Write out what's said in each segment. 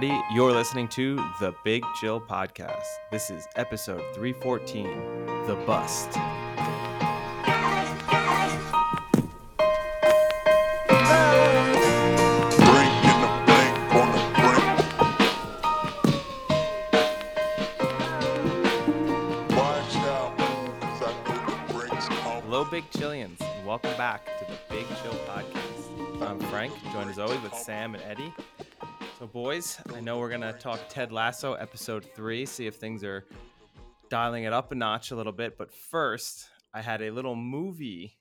everybody. You're listening to the Big Chill Podcast. This is episode 314 The Bust. Hello, Big Chillians, welcome back to the Big Chill Podcast. I'm Frank, joined as always with Sam and Eddie. So, boys, I know we're going to talk Ted Lasso episode three, see if things are dialing it up a notch a little bit. But first, I had a little movie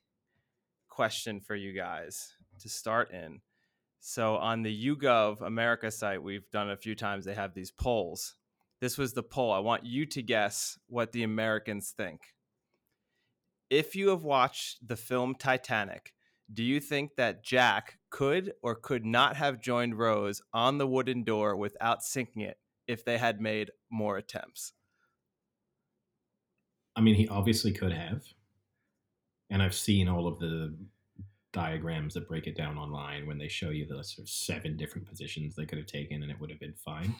question for you guys to start in. So, on the YouGov America site, we've done a few times, they have these polls. This was the poll. I want you to guess what the Americans think if you have watched the film Titanic, do you think that Jack could or could not have joined Rose on the wooden door without sinking it if they had made more attempts? I mean, he obviously could have. And I've seen all of the diagrams that break it down online when they show you the sort of seven different positions they could have taken and it would have been fine.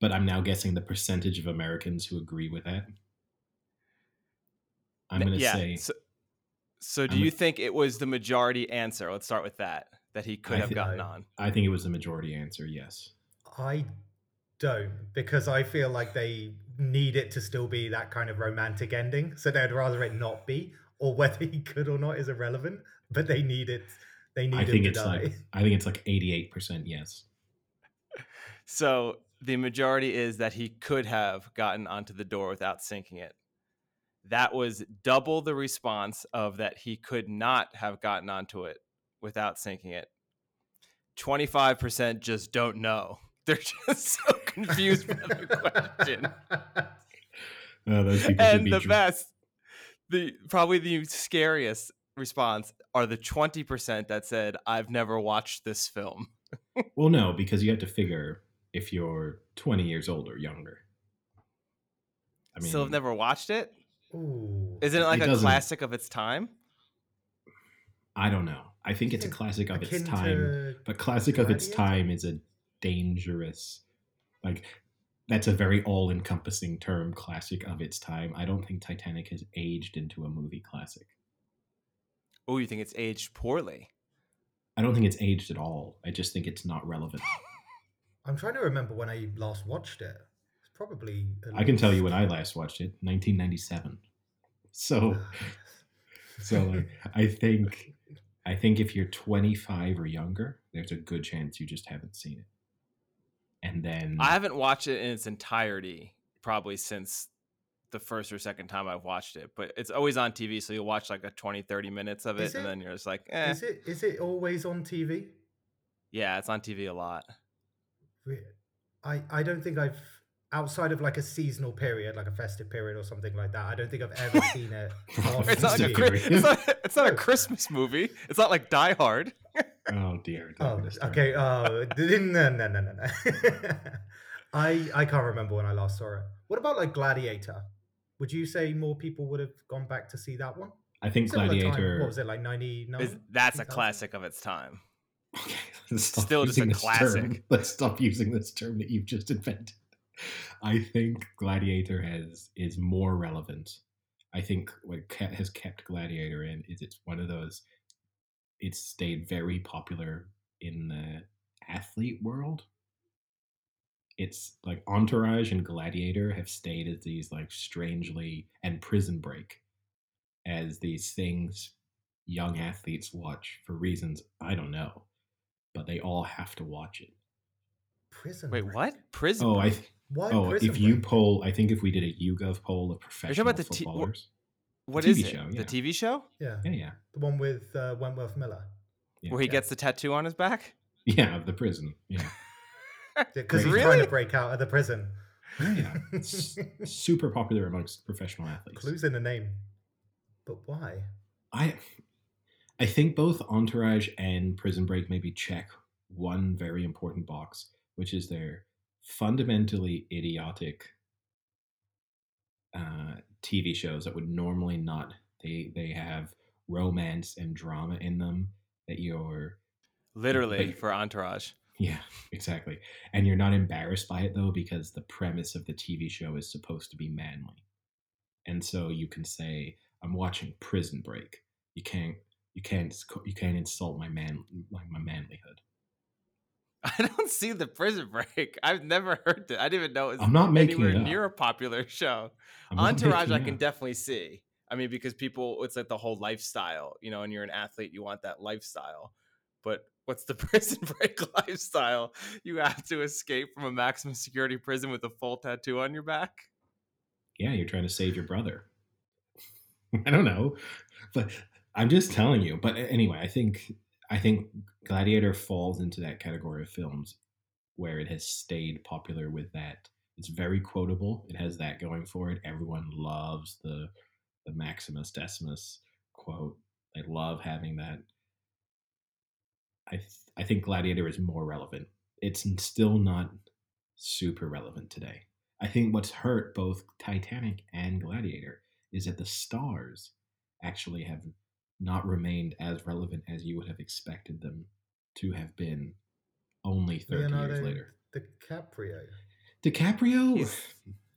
But I'm now guessing the percentage of Americans who agree with that. I'm going to yeah. say So, so do I'm a- you think it was the majority answer? Let's start with that. That he could I have thi- gotten on. I think it was the majority answer, yes. I don't because I feel like they need it to still be that kind of romantic ending. So they'd rather it not be, or whether he could or not is irrelevant. But they need it. They need I him think to it's die. like I think it's like 88% yes. So the majority is that he could have gotten onto the door without sinking it. That was double the response of that he could not have gotten onto it without sinking it. 25% just don't know. They're just so confused by the question. Should And the dr- best, the probably the scariest response are the 20% that said, I've never watched this film. Well, no, because you have to figure if you're 20 years old or younger. I mean, Still have never watched it? Ooh. Isn't it like It a classic of its time? I don't know. I think it's a classic of its time, but classic of its time is a dangerous, like, that's a very all encompassing term, classic of its time. I don't think Titanic has aged into a movie classic. Oh, you think it's aged poorly? I don't think it's aged at all. I just think it's not relevant. I'm trying to remember when I last watched it. It's probably. I can tell you when I last watched it 1997. So. Ah. So like I think I think if you're 25 or younger, there's a good chance you just haven't seen it. And then I haven't watched it in its entirety probably since the first or second time I've watched it, but it's always on TV. So you'll watch like a 20, 30 minutes of it, and then you're just like, eh. Is it is it always on TV? Yeah, it's on TV a lot. I I don't think I've outside of like a seasonal period, like a festive period or something like that. I don't think I've ever seen it. It's not, like a, Festive TV. Chri- period. it's, not, it's not a Christmas movie. It's not like Die Hard. oh dear. Oh, get us started. okay. Oh, no, no, no, no, no. I I can't remember when I last saw it. What about like Gladiator? Would you say more people would have gone back to see that one? I think Similar time. Gladiator What was it like ninety nine? Is- That's a classic of its time. Okay, let's stop Still just a classic. term. Let's stop using this term that you've just invented. I think Gladiator has is more relevant. I think what has kept Gladiator in is it's one of those. It's stayed very popular in the athlete world. It's like Entourage and Gladiator have stayed as these like strangely and Prison Break as these things young athletes watch for reasons I don't know, but they all have to watch it. Prison. Wait, Break. what? Prison? Oh, I Break? th- Why oh Prison if you poll, I think if we did a YouGov poll of professional about the t- wh- footballers, what TV is it? show, The. TV show yeah, yeah, yeah, the one with uh, Wentworth Miller, yeah, where he Yeah. gets the tattoo on his back? yeah, of the prison, yeah, because he's Great. trying to Really? break out of the prison. yeah, yeah. It's super popular amongst professional athletes. Clues in the name, but why? I I think both Entourage and Prison Break maybe check one very important box, which is they're fundamentally idiotic uh, TV shows that would normally not. They they have romance and drama in them that you're Literally Like- for Entourage. Yeah, exactly. And you're not embarrassed by it though because the premise of the TV show is supposed to be manly. And so you can say I'm watching Prison Break. You can't you can't you can't insult my man like my manlyhood. I don't see the Prison Break. I've never heard that. I didn't even know it was I'm not making anywhere it up. near a popular show. I'm Entourage, I can definitely see. I mean, because people, it's like the whole lifestyle, you know, and you're an athlete, you want that lifestyle. But what's the prison break lifestyle? You have to escape from a maximum security prison with a full tattoo on your back. yeah, you're trying to save your brother. I don't know, but I'm just telling you. But anyway, I think I think Gladiator falls into that category of films where it has stayed popular with that. It's very quotable. It has that going for it. Everyone loves the the Maximus Decimus quote. They love having that. I th- I think Gladiator is more relevant. It's still not super relevant today. I think what's hurt both Titanic and Gladiator is that the stars actually have not remained as relevant as you would have expected them to have been only 30 years Leonardo later. DiCaprio. DiCaprio He's-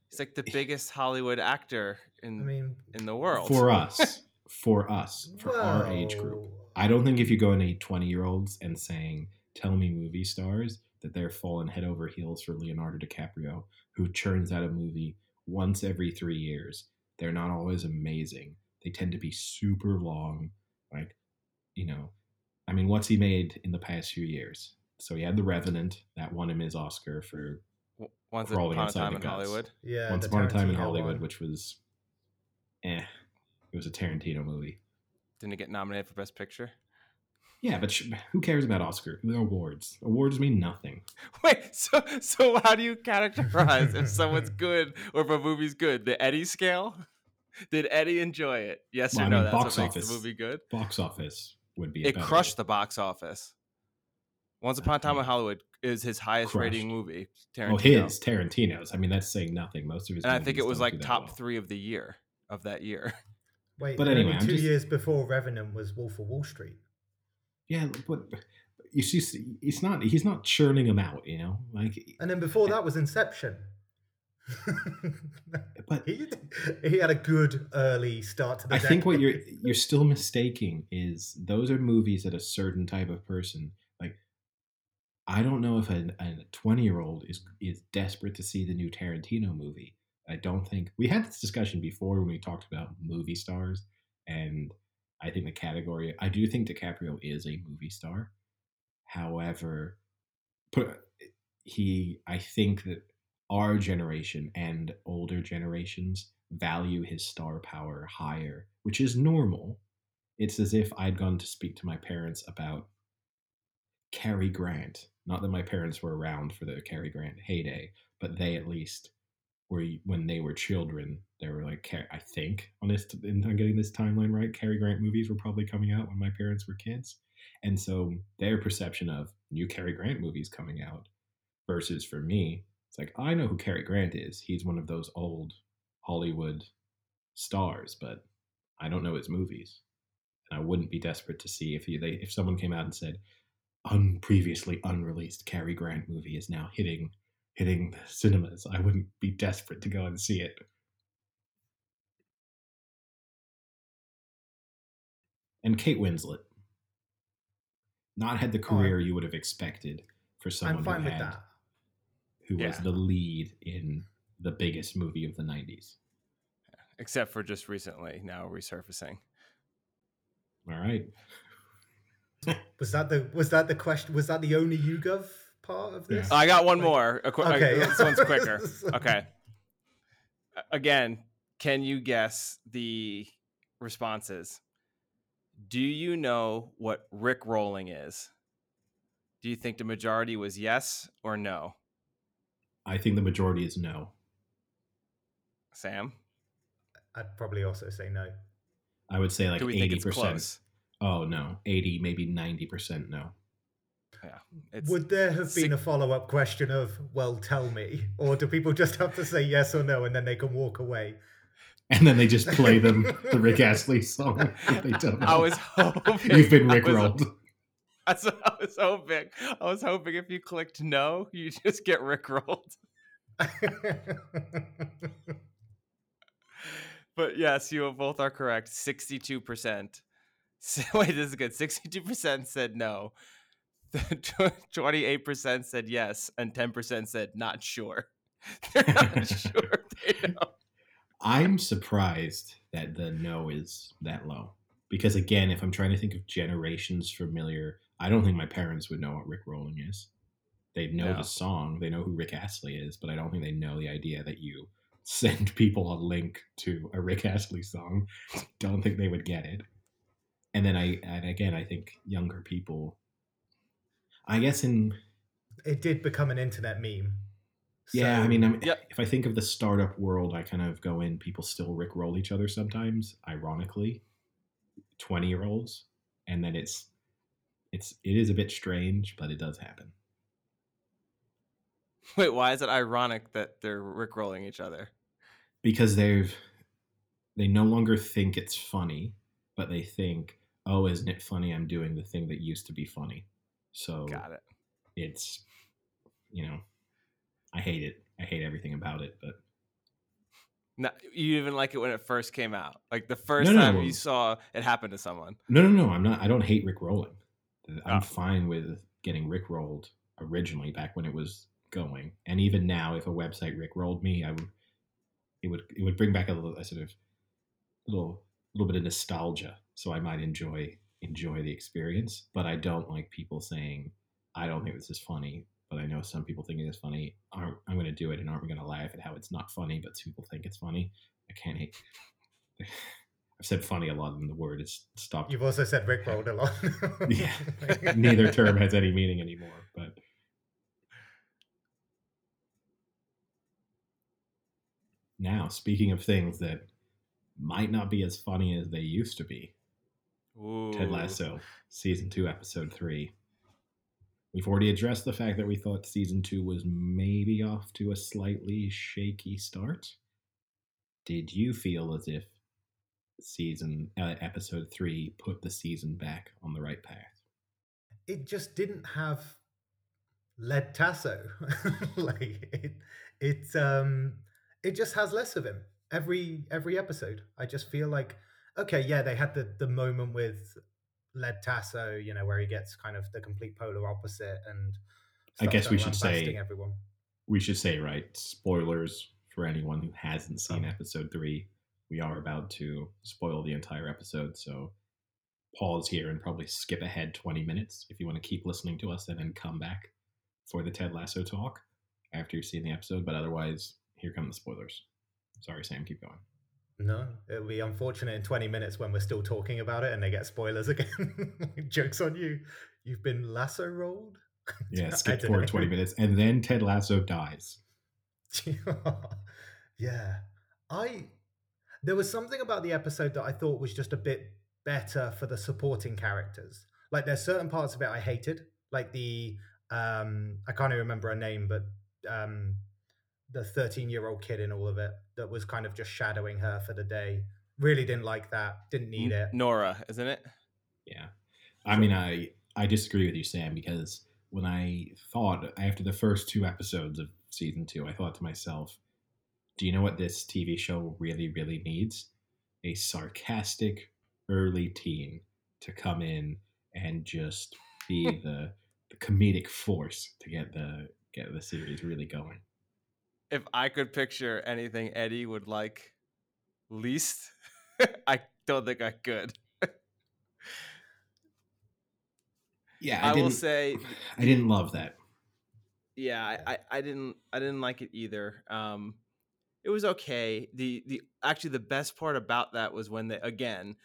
He's like the biggest Hollywood actor I in mean, in the world. for us, for us, for our age group. I don't think if you go into 20 year olds and saying, tell me movie stars, that they're falling head over heels for Leonardo DiCaprio, who churns out a movie once every three years. They're not always amazing. They tend to be super long. Like, you know, I mean, what's he made in the past few years? So he had The Revenant, that won him his Oscar for Once upon a time the in guts. Hollywood. Yeah, Once Upon a Time in Hollywood, one. which was, eh, it was a Tarantino movie. Didn't it get nominated for Best Picture? Yeah, but sh- who cares about Oscar the awards? Awards mean nothing. Wait, so so how do you categorize if someone's good or if a movie's good? The Eddie scale? Did Eddie enjoy it? Yes Well, or I no? mean, That's box what makes office. the movie good. Box office would be. a It better- crushed the box office. Once Upon a Time in Hollywood is his highest rating movie. Tarantino. Oh, his Tarantino's. I mean, that's saying nothing. Most of his. and I think it was like top well. three of the year of that year. Wait, But but anyway, anyway, two just- years before Revenant was Wolf of Wall Street. Yeah, but you see, it's not. He's not churning them out. You know, like. And then before eh that was Inception. But he, he had a good early start to the I think what you're you're still mistaking is those are movies that a certain type of person like. I don't know if a, a twenty year old is is desperate to see the new Tarantino movie. I don't think we had this discussion before when we talked about movie stars, and I think the category. I do think DiCaprio is a movie star. However, put he. I think that our generation and older generations value his star power higher, which is normal. It's as if I'd gone to speak to my parents about Cary Grant. Not that my parents were around for the Cary Grant heyday, but they at least were when they were children. They were like, I think, honest, and I'm getting this timeline right. Cary Grant movies were probably coming out when my parents were kids, and so their perception of new Cary Grant movies coming out versus for me, it's like I know who Cary Grant is. He's one of those old Hollywood stars, but I don't know his movies, and I wouldn't be desperate to see if he, they if someone came out and said, "Un previously unreleased Cary Grant movie is now hitting hitting the cinemas." I wouldn't be desperate to go and see it. And Kate Winslet, not had the Oh, career you would have expected for someone I'm fine who with had that. Who was the lead in the biggest movie of the 90s. Except for just recently now resurfacing. All right. Was that the was that the question? Was that the only YouGov part of this? Yeah. I got one more. Qu- uh, Okay. This one's quicker. Okay. Again, can you guess the responses? Do you know what Rick rolling is? Do you think the majority was yes or no? I think the majority is no. Sam? I'd probably also say no. I would say like Do we think it's 80%. Oh, no. 80, maybe 90% no. Yeah. It's Would there have been six- a follow up question of, well, tell me? Or do people just have to say yes or no and then they can walk away? And then they just play them the Rick Astley song if they don't know. I was hoping You've been I Rick was- rolled. That's what I was hoping. I was hoping if you clicked no, you just get rickrolled. But yes, you both are correct. Sixty-two percent. Wait, this is good. Sixty-two percent said no. Twenty-eight percent said yes, and ten percent said not sure. They're not sure. They know. I'm surprised that the no is that low. Because again, if I'm trying to think of generations familiar, I don't think my parents would know what Rick Rolling is. They know No. the song, they know who Rick Astley is, but I don't think they know the idea that you send people a link to a Rick Astley song. Don't think they would get it. And then I and again I think younger people I guess in it did become an internet meme. Yeah, I mean, I'm, Yep. if I think of the startup world, I kind of go in. People still rickroll each other sometimes, ironically, twenty year olds, and then it's it's it is a bit strange, but it does happen. Wait, why is it ironic that they're rickrolling each other? because they've they no longer think it's funny, but they think, oh, isn't it funny? I'm doing the thing that used to be funny. So Got it. it's you know, I hate it. I hate everything about it, but No, you even like it when it first came out. Like the first No, no, time no. you saw it happen to someone. No, no, no. I'm not. I don't hate Rick rolling. I'm Oh. fine with getting Rick rolled originally back when it was going, and even now, if a website Rick rolled me, I would. It would it would bring back a little a sort of little little bit of nostalgia, so I might enjoy enjoy the experience. But I don't like people saying, "I don't think this is funny," but I know some people think it is funny. Aren't I'm going to do it, and aren't we going to laugh at how it's not funny, but people think it's funny? I can't hate. I've said funny a lot in the word. It's stopped You've also said Rick rolled a lot. yeah, neither term has any meaning anymore. But now, speaking of things that might not be as funny as they used to be, Ooh. Ted Lasso, season two, episode three. We've already addressed the fact that we thought season two was maybe off to a slightly shaky start. Did you feel as if season uh, episode three put the season back on the right path? it just didn't have Led Tasso. like it, it, um, it just has less of him every every episode. I just feel like, okay, yeah, they had the the moment with Led Tasso, you know, where he gets kind of the complete polar opposite, and I guess we should say- everyone. we should say right spoilers for anyone who hasn't seen episode three we are about to spoil the entire episode so pause here and probably skip ahead 20 minutes if you want to keep listening to us and then come back for the ted lasso talk after you've seen the episode but otherwise here come the spoilers sorry sam keep going No, it'll be unfortunate in 20 minutes when we're still talking about it and they get spoilers again. Jokes on you. You've been lasso rolled? yeah skip forward know. 20 minutes and then ted lasso dies yeah. I there was something about the episode that I thought was just a bit better for the supporting characters. Like there's certain parts of it I hated, like the um I can't even remember her name, but um the 13 year old kid in all of it that was kind of just shadowing her for the day. Really didn't like that. Didn't need it. Nora, isn't it? Yeah. I mean, I I disagree with you, Sam, because when I thought after the first two episodes of season two, I thought to myself, do you know what this TV show really, really needs? A sarcastic early teen to come in and just be the, the comedic force to get the get the series really going. If I could picture anything Eddie would like least, I don't think I could. Yeah, I, I, will say, I didn't love that. yeah, I, I, I didn't I didn't like it either. Um, it was okay. The the actually the best part about that was when they again,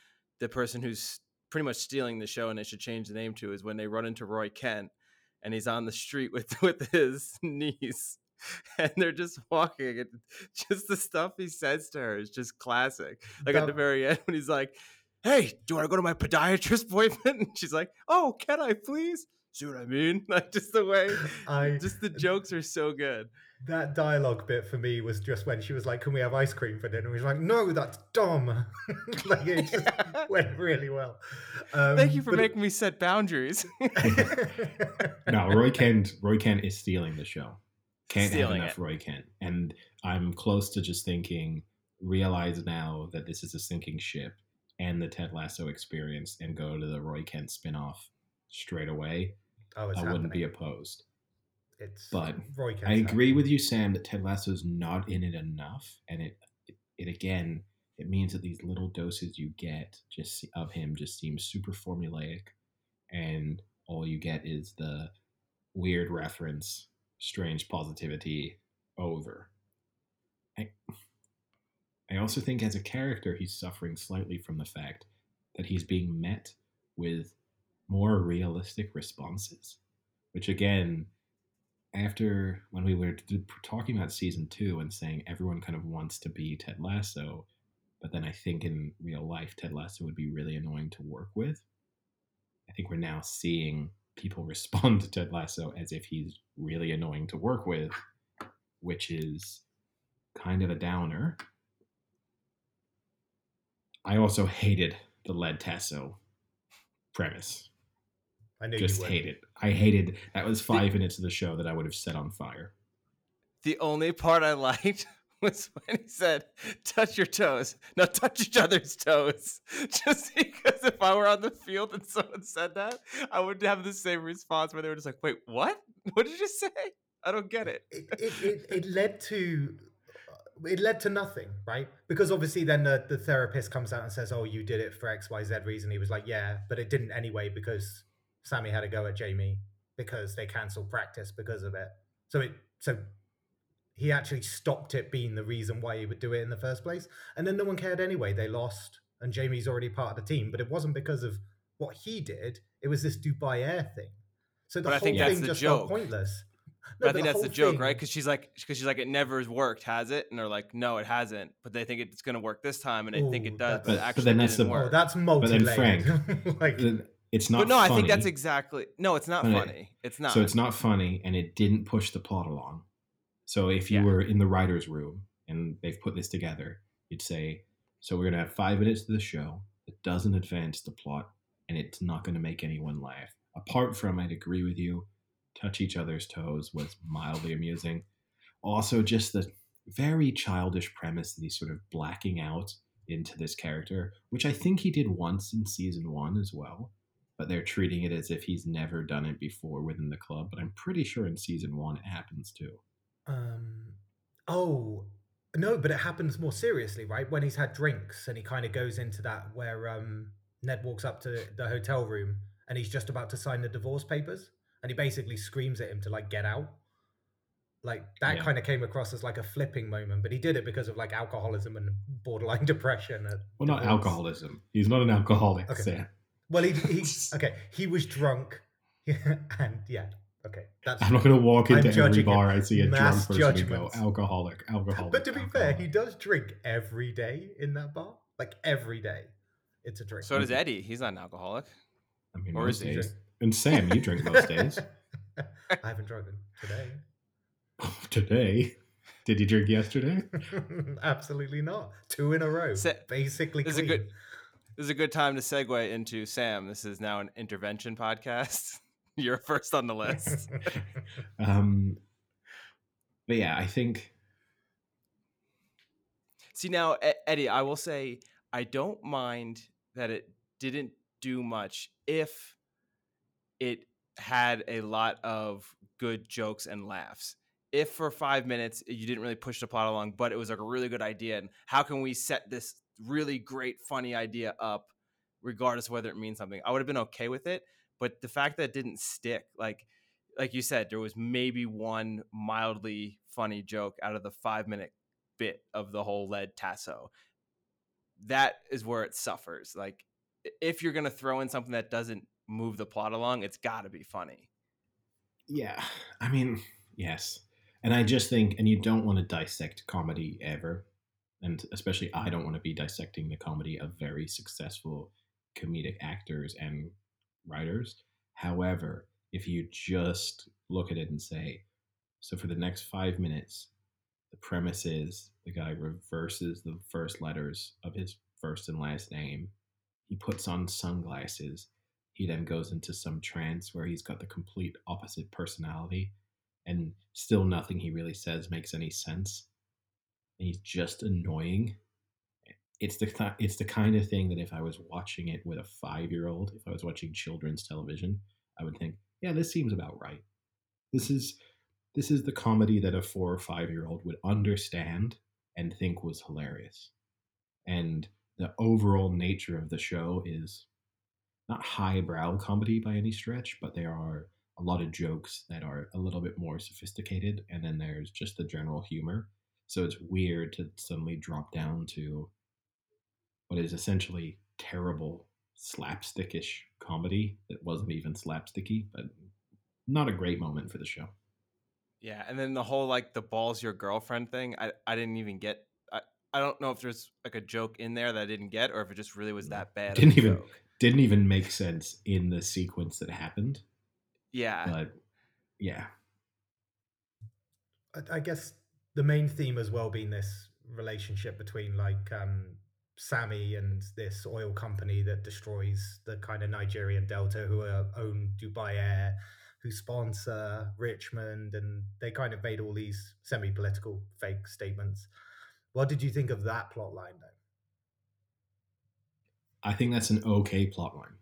the person who's pretty much stealing the show and it should change the name to is when they run into Roy Kent and he's on the street with with his niece and they're just walking and just the stuff he says to her is just classic. Like at the very end when he's like, "Hey, do you want to go to my podiatrist appointment?" And she's like, "Oh, can I please?" See what I mean? Like just the way, I just the jokes are so good. That dialogue bit for me was just when she was like, "Can we have ice cream for dinner?" And he's like, "No, that's dumb." like it just went really well. Um, Thank you for but it- making me set boundaries. No, Roy Kent. Roy Kent is stealing the show. Can't Stealing have enough it. Roy Kent, and I'm close to just thinking. Realize now that this is a sinking ship, and the Ted Lasso experience, and go to the Roy Kent spinoff straight away. oh, it's I wouldn't be opposed. It's but Roy I agree with you, Sam, that Ted Lasso's not in it enough, and it, it, it again, it means that these little doses you get just of him just seem super formulaic, and all you get is the weird reference, strange positivity over. I, I also think as a character, he's suffering slightly from the fact that he's being met with more realistic responses, which again after when we were talking about season two and saying everyone kind of wants to be Ted Lasso, but then I think in real life Ted Lasso would be really annoying to work with. I think we're now seeing people respond to Ted Lasso as if he's really annoying to work with, which is kind of a downer. I also hated the Led Tasso premise I knew just you hate it. I hated that was five minutes of the show that I would have set on fire. The only part I liked was when he said, "Touch your toes." now touch each other's toes. Just because if I were on the field and someone said that, I would have the same response where they were just like, "Wait, what? What did you say? I don't get it." it, it, it, it led to uh, it led to nothing right because obviously then the, the therapist comes out and says oh you did it for xyz reason he was like yeah but it didn't anyway because sammy had a go at jamie because they cancelled practice because of it so it so he actually stopped it being the reason why he would do it in the first place and then no one cared anyway they lost and jamie's already part of the team but it wasn't because of what he did it was this dubai air thing so the But I whole think that's thing the just joke. felt pointless But I think the that's the joke, thing- right? Because she's like, because she's like, it never has worked, has it? And they're like, no, it hasn't. But they think it's gonna work this time, and they think it does, that's- but it But- but actually then that's didn't the- Oh, work. that's then multi-layered. like, Then It's not. but no, I think that's exactly no. It's not it- funny. It's not. So it's not funny, and it didn't push the plot along. So if you Yeah. were in the writers' room and they've put this together, you'd say, "So we're gonna have five minutes of the show that doesn't advance the plot, and it's not gonna make anyone laugh." Apart from, I'd agree with you, touch each other's toes was mildly amusing. Also, just the very childish premise that he's sort of blacking out into this character, which I think he did once in season one as well but they're treating it as if he's never done it before within the club. But I'm pretty sure in season one it happens too. um, oh no, but it happens more seriously, right? When he's had drinks and he kind of goes into that where um, Ned walks up to the hotel room and he's just about to sign the divorce papers, and he basically screams at him to like get out. Like that Yeah. kind of came across as like a flipping moment, but he did it because of like alcoholism and borderline depression. Well, not alcoholism. He's not an alcoholic. Okay. Sam. Well, he, he okay. He was drunk, and yeah, okay. That's I'm not going to walk I'm into every bar I see a drunk mass person and go alcoholic, alcoholic. But to be fair, he does drink every day in that bar. Like every day, it's a drink. So does Eddie. He's not an alcoholic. I mean, or most is he days. And Sam, you drink most days. I haven't drunk today. Today, did you drink yesterday? Absolutely not. Two in a row. Sa- basically this is a clean. good- This is a good time to segue into Sam. This is now an intervention podcast. You're first on the list. Um, but yeah, I think See now, Eddie, I will say I don't mind that it didn't do much if it had a lot of good jokes and laughs. If for five minutes you didn't really push the plot along, but it was like a really good idea, and how can we set this really great, funny idea up, regardless whether it means something? I would have been okay with it, but the fact that it didn't stick, like, like you said, there was maybe one mildly funny joke out of the five minute bit of the whole Led Tasso that is where it suffers like if you're to throw in something that doesn't move the plot along it's got to be funny Yeah, I mean, yes. And I just think, and you don't want to dissect comedy ever. And especially, I don't want to be dissecting the comedy of very successful comedic actors and writers. However, if you just look at it and say, so for the next five minutes, the premise is the guy reverses the first letters of his first and last name. He puts on sunglasses. He then goes into some trance where he's got the complete opposite personality, and still nothing he really says makes any sense. And he's just annoying. It's the th- it's the kind of thing that if I was watching it with a five year old, if I was watching children's television, I would think, yeah, this seems about right. This is this is the comedy that a four or five year old would understand and think was hilarious. And the overall nature of the show is not highbrow comedy by any stretch, but there are a lot of jokes that are a little bit more sophisticated, and then there's just the general humor. So it's weird to suddenly drop down to what is essentially terrible slapstickish comedy that wasn't even slapsticky, but not a great moment for the show. Yeah, and then the whole like the balls your girlfriend thing, I I didn't even get. I, I don't know if there's like a joke in there that I didn't get, or if it just really was that bad. of Didn't even joke. didn't even make sense in the sequence that happened. Yeah, But yeah, I- I guess the main theme as well being this relationship between like um Sammy and this oil company that destroys the kind of Nigerian Delta who are, own Dubai Air, who sponsor Richmond, and they kind of made all these semi-political fake statements. What did you think of that plot line though? I think that's an okay plotline.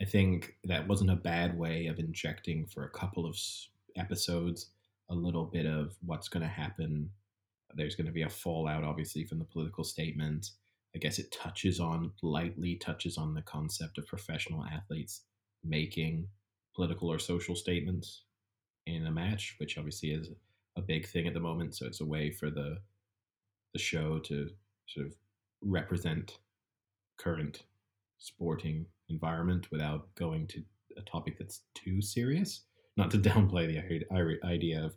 I think that wasn't a bad way of injecting for a couple of episodes a little bit of what's going to happen. There's going to be a fallout, obviously, from the political statement. I guess it touches on, lightly touches on the concept of professional athletes making political or social statements in a match, which obviously is a big thing at the moment. So it's a way for the the show to sort of represent current sporting environment without going to a topic that's too serious. Not to downplay the idea of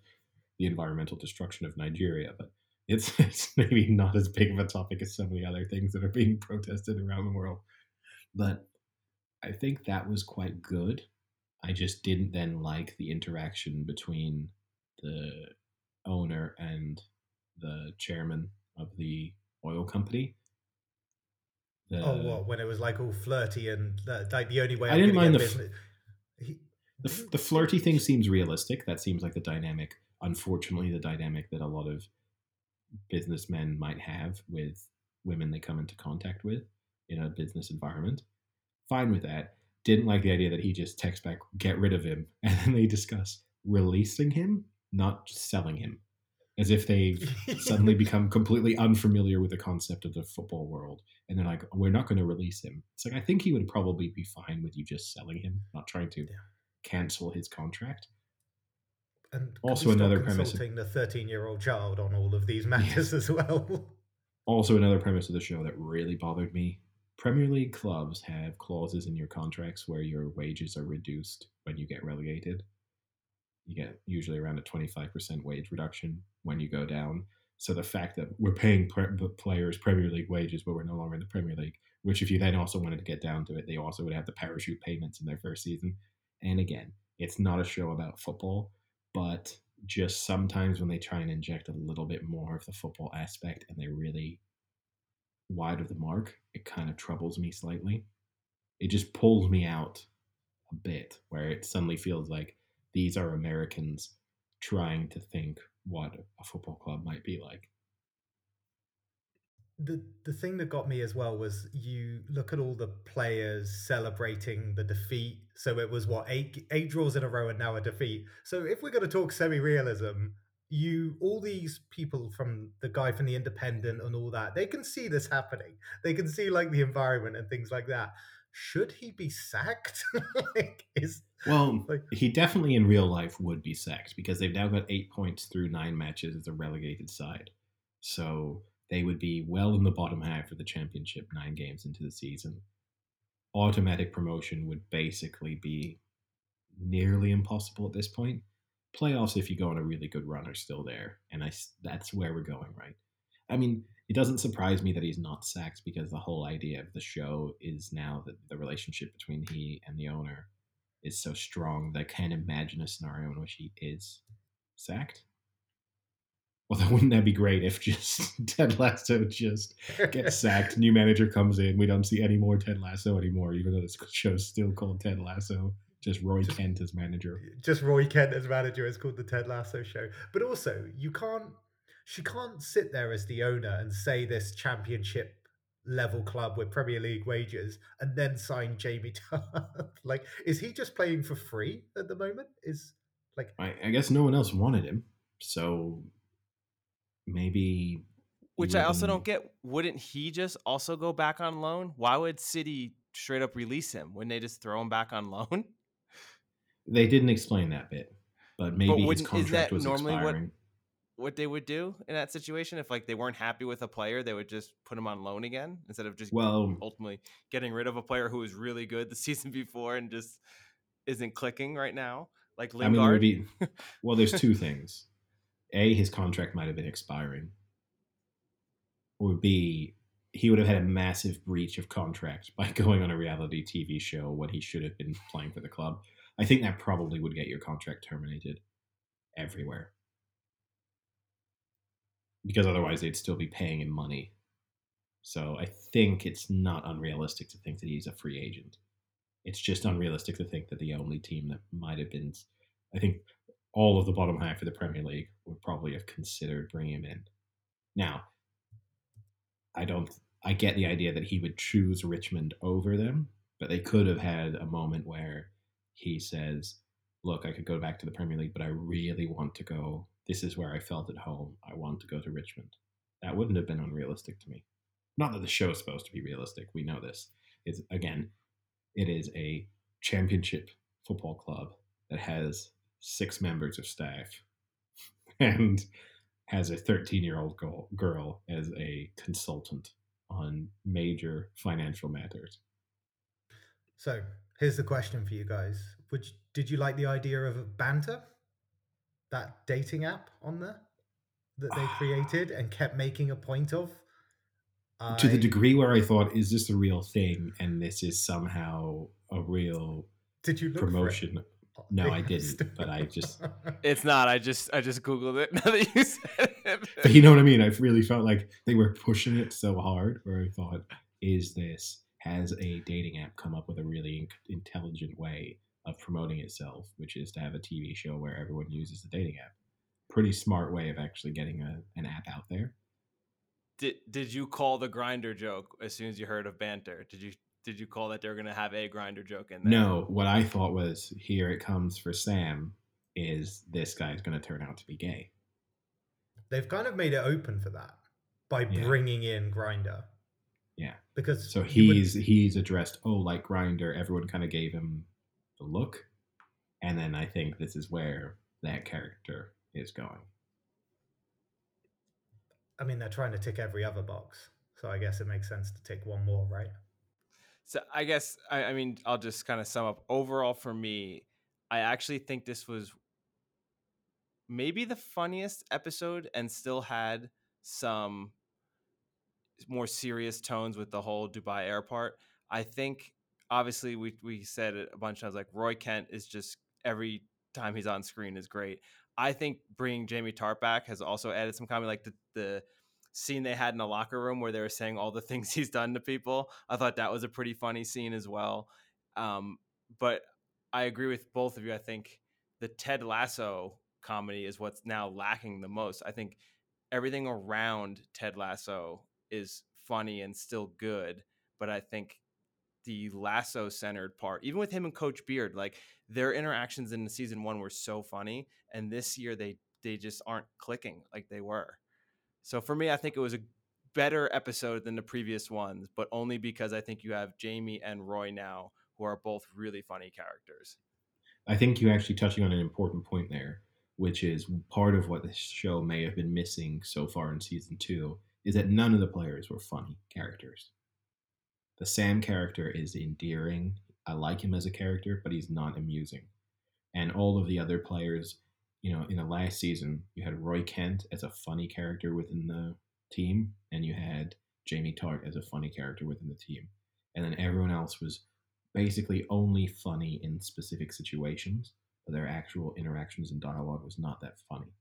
the environmental destruction of Nigeria, but it's, it's maybe not as big of a topic as some of the other things that are being protested around the world. But I think that was quite good. I just didn't then like the interaction between the owner and the chairman of the oil company. The- oh, what when it was like all flirty and uh, like the only way I I'm didn't mind get the business. He- the, the flirty thing seems realistic. That seems like the dynamic, unfortunately, the dynamic that a lot of businessmen might have with women they come into contact with in a business environment. Fine with that. Didn't like the idea that he just texts back, get rid of him. And then they discuss releasing him, not just selling him. As if they suddenly become completely unfamiliar with the concept of the football world. And they're like, we're not going to release him. It's like, I think he would probably be fine with you just selling him, not trying to Yeah. Cancel his contract. and also another premise of- the 13 year old child on all of these matters as well. Also, another premise of the show that really bothered me Premier League clubs have clauses in your contracts where your wages are reduced when you get relegated. You get usually around a 25% wage reduction when you go down. So the fact that we're paying pre- players Premier League wages, but we're no longer in the Premier League, which if you then also wanted to get down to it, they also would have the parachute payments in their first season. And again, it's not a show about football, but just sometimes when they try and inject a little bit more of the football aspect and they're really wide of the mark, it kind of troubles me slightly. It just pulls me out a bit, where it suddenly feels like these are Americans trying to think what a football club might be like. The the thing that got me as well was you look at all the players celebrating the defeat. So it was what eight eight draws in a row and now a defeat. So if we're going to talk semi-realism, you all these people from the guy from the Independent and all that, they can see this happening. They can see like the environment and things like that. Should he be sacked? like, is Well, Like- he definitely in real life would be sacked because they've now got eight points through nine matches as a relegated side. So they would be well in the bottom half of the championship nine games into the season. Automatic promotion would basically be nearly impossible at this point. Playoffs, if you go on a really good run, are still there, and I that's where we're going, right? I mean, it doesn't surprise me that he's not sacked because the whole idea of the show is now that the relationship between he and the owner is so strong that I can't imagine a scenario in which he is sacked. Although, wouldn't that be great if just Ted Lasso just gets sacked, new manager comes in, we don't see any more Ted Lasso anymore, even though this show's still called Ted Lasso. Just Roy Just- Kent as manager. just Roy Kent as manager is called the Ted Lasso show. But also, you can't she can't sit there as the owner and say this championship level club with Premier League wages and then sign Jamie Tartt. like, is he just playing for free at the moment? Is like I, I guess no one else wanted him, so maybe. Which I also don't get. Wouldn't he just also go back on loan? Why would City straight up release him? Wouldn't they just throw him back on loan? They didn't explain that bit, but maybe his wouldn't- isn't contract that was normally what- expiring. What they would do in that situation if like they weren't happy with a player, they would just put him on loan again instead of just Well, ultimately getting rid of a player who was really good the season before and just isn't clicking right now. Like Lingard. I mean, be well. There's two things. A, his contract might have been expiring, or B, he would have had a massive breach of contract by going on a reality TV show when he should have been playing for the club. I think that probably would get your contract terminated everywhere, because otherwise they'd still be paying him money. So I think it's not unrealistic to think that he's a free agent. It's just unrealistic to think that the only team that might have been, I think, all of the bottom half of the Premier League would probably have considered bringing him in. Now, I don't. I get the idea that he would choose Richmond over them, but they could have had a moment where he says, "Look, I could go back to the Premier League, but I really want to go. This is where I felt at home. I want to go to Richmond." That wouldn't have been unrealistic to me. Not that the show is supposed to be realistic. We know this. It's again, it is a championship football club that has six members of staff and has a 13 year old girl, as a consultant on major financial matters. so here's the question for you guys. Would you, did you like the idea of a Bantr? That dating app on there that they created and kept making a point of? To the degree where I thought, is this a real thing? And this is somehow a real Did you look for it? promotion. No, I didn't, but I just- It's not. I just I just googled it now that you said it. But you know what I mean? I really felt like they were pushing it so hard where I thought, is this, has a dating app come up with a really in- intelligent way of promoting itself, which is to have a TV show where everyone uses the dating app? Pretty smart way of actually getting a, an app out there. Did Did you call the Grindr joke as soon as you heard of Bantr? Did you Did you call that they were gonna have a Grindr joke in there? No, what I thought was, here it comes for Sam, is this guy's going to turn out to be gay. They've kind of made it open for that by Yeah. bringing in Grindr. Yeah. Because So you would- he's he's addressed, oh, like Grindr. Everyone kind of gave him the look, and then I think this is where that character is going. I mean, they're trying to tick every other box, so I guess it makes sense to tick one more, right? So I guess I, I mean I'll just kind of sum up. Overall, for me, I actually think this was maybe the funniest episode, and still had some more serious tones with the whole Dubai airport. I think obviously we we said it a bunch times. Like Roy Kent is just every time he's on screen is great. I think bringing Jamie Tartt back has also added some comedy. Like the the scene they had in the locker room where they were saying all the things he's done to people. I thought that was a pretty funny scene as well. Um, but I agree with both of you. I think the Ted Lasso comedy is what's now lacking the most. I think everything around Ted Lasso is funny and still good, but I think the Lasso centered part, even with him and Coach Beard, like their interactions in season one were so funny, and this year they they just aren't clicking like they were. So for me, I think it was a better episode than the previous ones, but only because I think you have Jamie and Roy now, who are both really funny characters. I think you're actually touching on an important point there, which is part of what this show may have been missing so far in season two is that none of the players were funny characters. The Sam character is endearing. I like him as a character, but he's not amusing. And all of the other players, you know, in the last season, you had Roy Kent as a funny character within the team, and you had Jamie Tartt as a funny character within the team. And then everyone else was basically only funny in specific situations, but their actual interactions and dialogue was not that funny.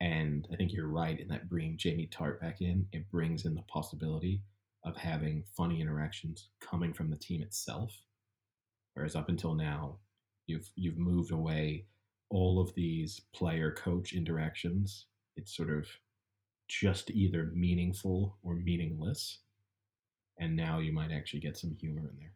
And I think you're right in that bringing Jamie Tartt back in, it brings in the possibility of having funny interactions coming from the team itself. Whereas up until now, you've you've moved away all of these player coach interactions. It's sort of just either meaningful or meaningless. And now you might actually get some humor in there.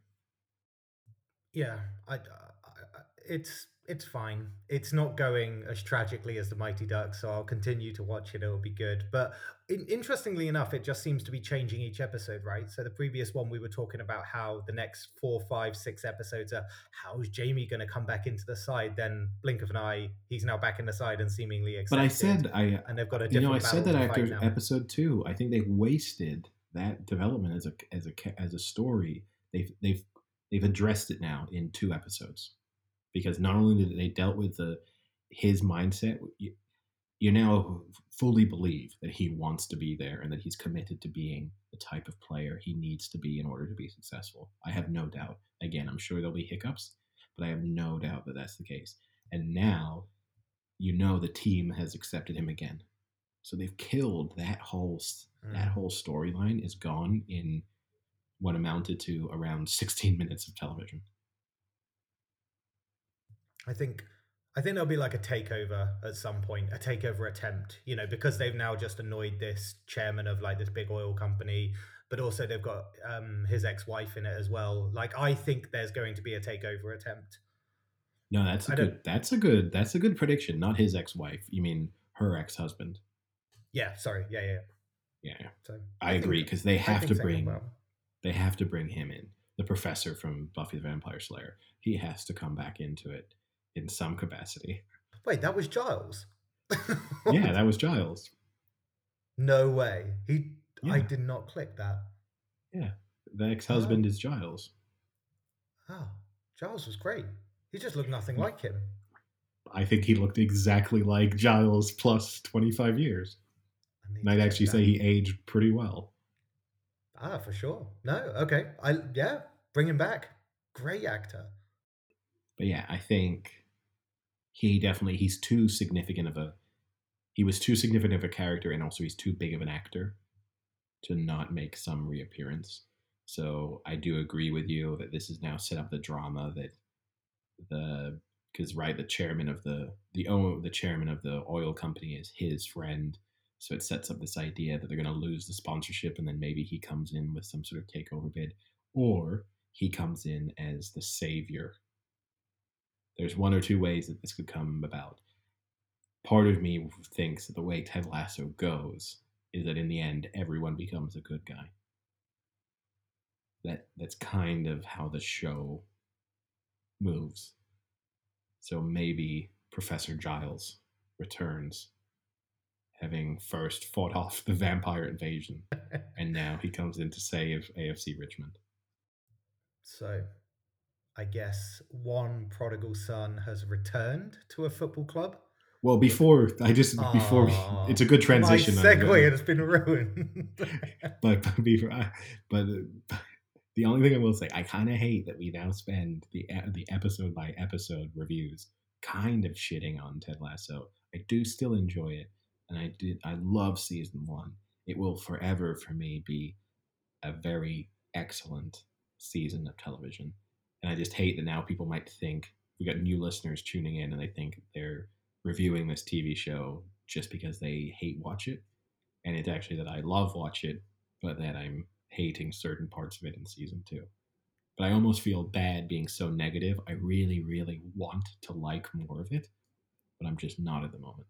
Yeah, I, uh, I, I, it's it's fine. It's not going as tragically as the Mighty Ducks, so I'll continue to watch it. It'll be good. But in, interestingly enough, it just seems to be changing each episode, right? So the previous one, we were talking about how the next four, five, six episodes are how's Jamie going to come back into the side? Then blink of an eye, he's now back in the side and seemingly accepted. But I said I and they've got a you different know I said that after now. episode two. I think they wasted that development as a as a as a story. They've they've they've addressed it now in two episodes because not only did they dealt with the his mindset, you, you now fully believe that he wants to be there and that he's committed to being the type of player he needs to be in order to be successful. I have no doubt. Again, I'm sure there'll be hiccups, but I have no doubt that that's the case. And now, you know, the team has accepted him again. So they've killed that whole that Mm. whole storyline is gone in what amounted to around 16 minutes of television. I think I think there'll be like a takeover at some point, a takeover attempt, you know, because they've now just annoyed this chairman of like this big oil company, but also they've got um his ex-wife in it as well. Like I think there's going to be a takeover attempt. No, that's a I good. That's a good. That's a good prediction. Not his ex-wife. You mean her ex-husband? Yeah, sorry. Yeah, yeah. yeah. Yeah, So I, think- agree because they have to bring. well. They have to bring him in. The professor from Buffy the Vampire Slayer. He has to come back into it in some capacity. Wait, that was Giles. yeah, that was Giles. no way. He I did not click that. Yeah. The ex-husband is Giles. Oh, Giles was great. He just looked nothing like him. I think he looked exactly like Giles plus 25 years. I And I'd actually that. say he aged pretty well. Ah, for sure. No, okay. I yeah, bring him back. Great actor. But yeah, I think he definitely he's too significant of a he was too significant of a character and also he's too big of an actor to not make some reappearance. So I do agree with you that this is now set up the drama that the because right the chairman of the the the chairman of the oil company is his friend so it sets up this idea that they're going to lose the sponsorship and then maybe he comes in with some sort of takeover bid or he comes in as the savior there's one or two ways that this could come about. Part of me thinks that the way ted lasso goes is that in the end everyone becomes a good guy. That that's kind of how the show moves. So maybe Professor Giles returns, having first fought off the vampire invasion, and now he comes in to save AFC Richmond. So, I guess one prodigal son has returned to a football club. Well, before I just before we, it's a good transition. My segue has been ruined. but, but before, but the only thing I will say, I kind of hate that we now spend the the episode by episode reviews kind of shitting on Ted Lasso. I do still enjoy it, and I did. I love season one. It will forever for me be a very excellent season of television, and I just hate that now people might think we got new listeners tuning in, and they think they're reviewing this TV show just because they hate watch it and it's actually that I love watch it, but that I'm hating certain parts of it in season two. But I almost feel bad being so negative. I really, really want to like more of it, but I'm just not at the moment.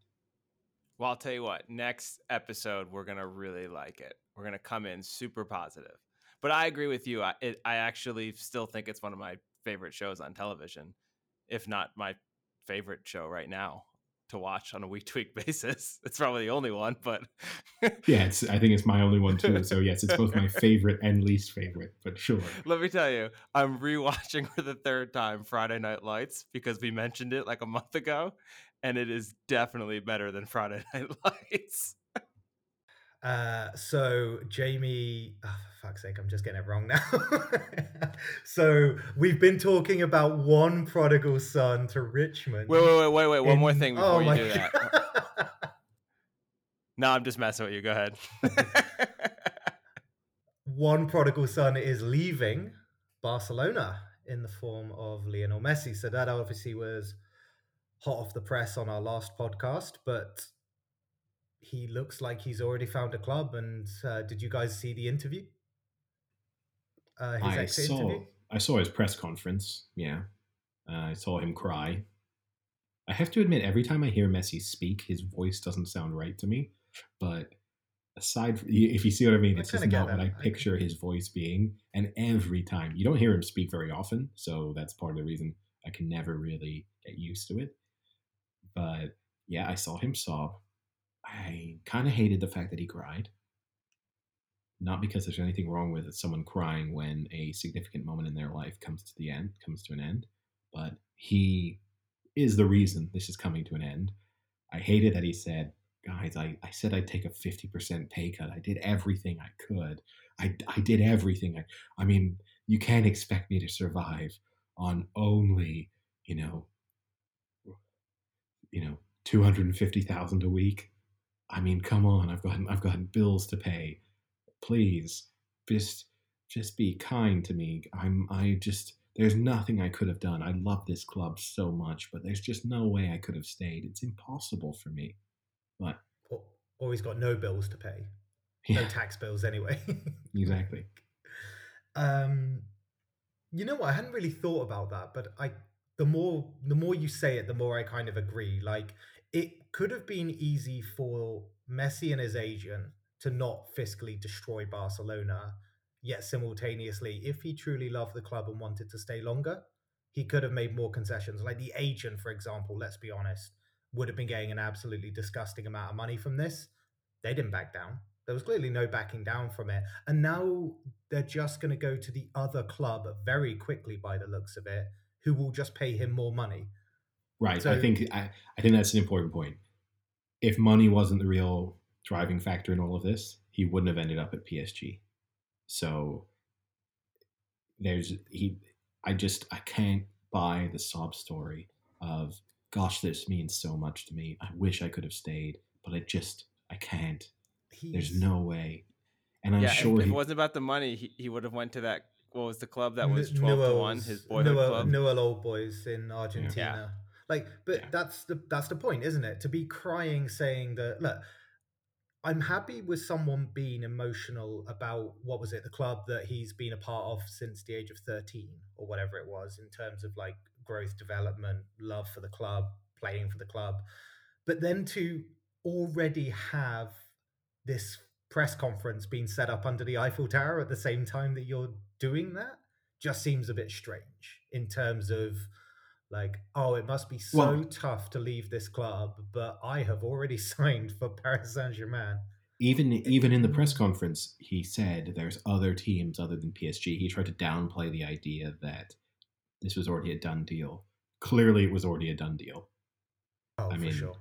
Well, I'll tell you what. Next episode, we're gonna really like it. We're gonna come in super positive. But I agree with you. I it, I actually still think it's one of my favorite shows on television, if not my favorite show right now to watch on a week to week basis. It's probably the only one, but Yeah, it's. I think it's my only one too. So yes, it's both my favorite and least favorite. But sure. Let me tell you, I'm rewatching for the third time Friday Night Lights because we mentioned it like a month ago, and it is definitely better than Friday Night Lights. Uh, so Jamie, oh, for fuck's sake, I'm just getting it wrong now. So we've been talking about one prodigal son to Richmond. Wait, wait, wait, wait, wait. One more thing before oh you do that. No, I'm just messing with you. Go ahead. one prodigal son is leaving Barcelona in the form of Lionel Messi. So that obviously was hot off the press on our last podcast, but he looks like he's already found a club. And uh, did you guys see the interview? Uh, his I saw interview? I saw his press conference. Yeah, uh, I saw him cry. I have to admit, every time I hear Messi speak, his voice doesn't sound right to me. But aside, from, if you see what I mean, I it's just not what. I I picture his voice being. And every time, you don't hear him speak very often, so that's part of the reason I can never really get used to it. But yeah, I saw him sob. I kind of hated the fact that he cried. Not because there's anything wrong with someone crying when a significant moment in their life comes to the end, comes to an end, but he is the reason this is coming to an end. I hated that he said, guys, I, I said I'd take a 50% pay cut. I did everything I could. I, I did everything. I, I mean, you can't expect me to survive on only, you know, you know, 250,000 a week. I mean, come on, I've got I've got bills to pay. Please, just just be kind to me. I'm I just there's nothing I could have done. I love this club so much, but there's just no way I could have stayed. It's impossible for me. But Or, or he's got no bills to pay, yeah, no tax bills anyway. exactly. Um, you know what? I hadn't really thought about that, but I the more the more you say it, the more I kind of agree. Like it could have been easy for Messi and his agent to not fiscally destroy Barcelona, yet simultaneously, if he truly loved the club and wanted to stay longer, he could have made more concessions. Like the agent, for example, let's be honest, would have been getting an absolutely disgusting amount of money from this. They didn't back down. There was clearly no backing down from it. And now they're just going to go to the other club very quickly, by the looks of it, who will just pay him more money. Right. I think I, I think that's an important point. If money wasn't the real driving factor in all of this, he wouldn't have ended up at PSG. So there's he I just I can't buy the sob story of gosh, this means so much to me. I wish I could have stayed, but I just I can't. There's no way. And I'm yeah, sure if, he it wasn't about the money, he, he would have went to that. What was the club that was N- twelve to one? His boyhood Newell, club. Newell Old Boys in Argentina. Like, but Yeah. that's the that's the point, isn't it? To be crying, saying that look, I'm happy with someone being emotional about what was it, the club that he's been a part of since the age of 13 or whatever it was, in terms of like growth, development, love for the club, playing for the club. But then to already have this press conference being set up under the Eiffel Tower at the same time that you're doing that just seems a bit strange in terms of like, oh, it must be so Well- tough to leave this club, but I have already signed for Paris Saint Germain. even even in the press conference, he said there's other teams other than PSG. He tried to downplay the idea that this was already a done deal. Clearly, it was already a done deal. Oh, I for mean, sure.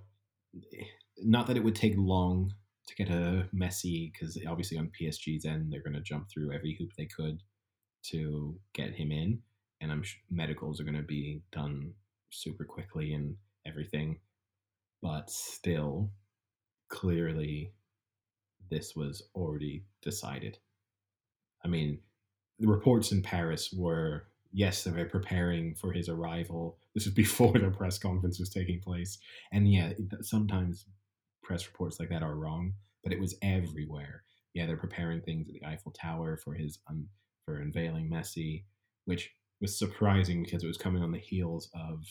Eh, not that it would take long to get a Messi, because obviously on PSG's end, they're going to jump through every hoop they could to get him in, and I'm sure medicals are going to be done super quickly and everything. But still, clearly, this was already decided. I mean, the reports in Paris were yes, they were preparing for his arrival. This was before the press conference was taking place, and yeah, sometimes press reports like that are wrong, but it was everywhere. Yeah, they're preparing things at the Eiffel Tower for his un- for unveiling Messi, which was surprising because it was coming on the heels of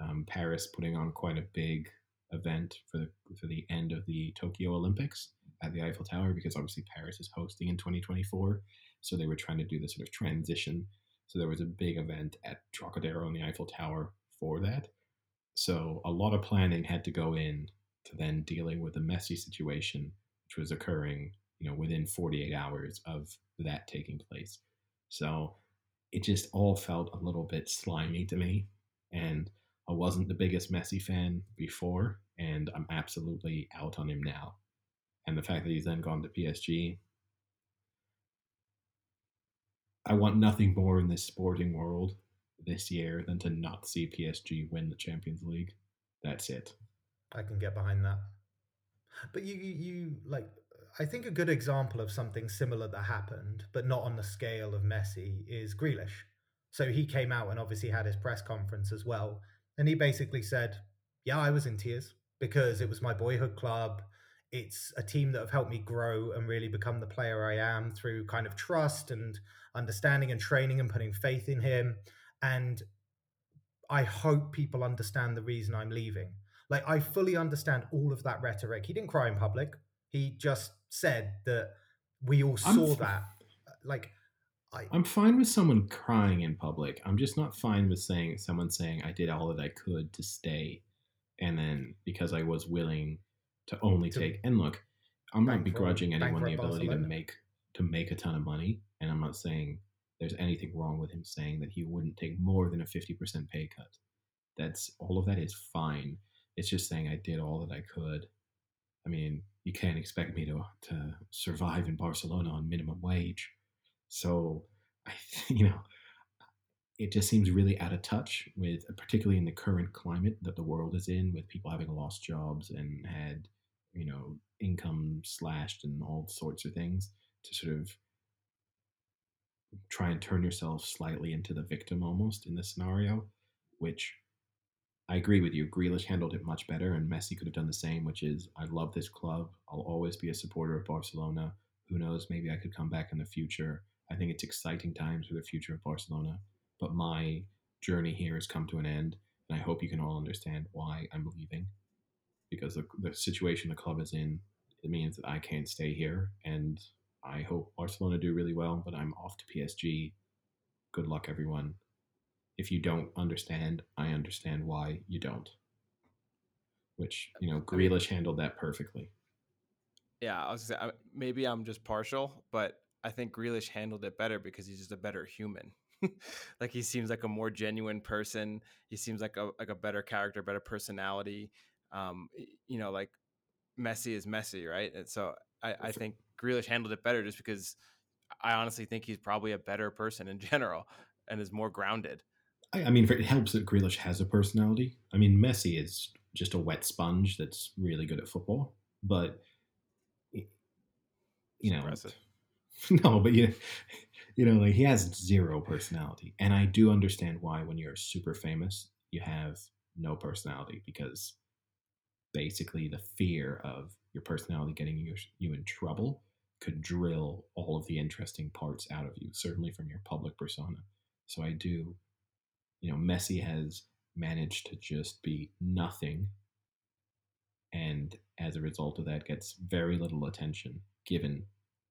um, Paris putting on quite a big event for the for the end of the Tokyo Olympics at the Eiffel Tower because obviously Paris is hosting in 2024, so they were trying to do this sort of transition. So there was a big event at Trocadero on the Eiffel Tower for that. So a lot of planning had to go in to then dealing with the messy situation, which was occurring, you know, within 48 hours of that taking place. So it just all felt a little bit slimy to me. And I wasn't the biggest Messi fan before, and I'm absolutely out on him now. And the fact that he's then gone to PSG, I want nothing more in this sporting world this year than to not see PSG win the Champions League. That's it. I can get behind that. But you, you, you like, I think a good example of something similar that happened, but not on the scale of Messi, is Grealish. So he came out and obviously had his press conference as well, and he basically said, "Yeah, I was in tears because it was my boyhood club. It's a team that have helped me grow and really become the player I am through kind of trust and understanding and training and putting faith in him. And I hope people understand the reason I'm leaving. Like, I fully understand all of that rhetoric. He didn't cry in public. He just said that we all saw f- that. Uh, like, I, I'm fine with someone crying in public. I'm just not fine with saying someone saying I did all that I could to stay, and then because I was willing to only To take and look, I'm not begrudging anyone the ability to make to make a ton of money, and I'm not saying there's anything wrong with him saying that he wouldn't take more than a 50% pay cut. That's all of that is fine. It's just saying I did all that I could. I mean, you can't expect me to to survive in Barcelona on minimum wage. So, I, you know, it just seems really out of touch with, particularly in the current climate that the world is in, with people having lost jobs and had, you know, income slashed and all sorts of things, to sort of try and turn yourself slightly into the victim almost in this scenario, which I agree with you. Grealish handled it much better, and Messi could have done the same, which is I love this club. I'll always be a supporter of Barcelona. Who knows? Maybe I could come back in the future. I think it's exciting times for the future of Barcelona, but my journey here has come to an end, and I hope you can all understand why I'm leaving. Because the, the situation the club is in, it means that I can't stay here, and I hope Barcelona do really well, but I'm off to PSG. Good luck, everyone if you don't understand, I understand why you don't. Which you know, Grealish handled that perfectly. Yeah, I was gonna say maybe I'm just partial, but I think Grealish handled it better because he's just a better human. like he seems like a more genuine person. He seems like a like a better character, better personality. Um, you know, like Messi is Messi, right? And so I, I think Grealish handled it better just because I honestly think he's probably a better person in general and is more grounded. I, I mean, for- it helps that Grealish has a personality. I mean, Messi is just a wet sponge that's really good at football, but you know, no, but you, you know, like he has zero personality, and I do understand why when you're super famous, you have no personality because basically the fear of your personality getting you you in trouble could drill all of the interesting parts out of you, certainly from your public persona. So I do, you know, Messi has managed to just be nothing, and as a result of that, gets very little attention given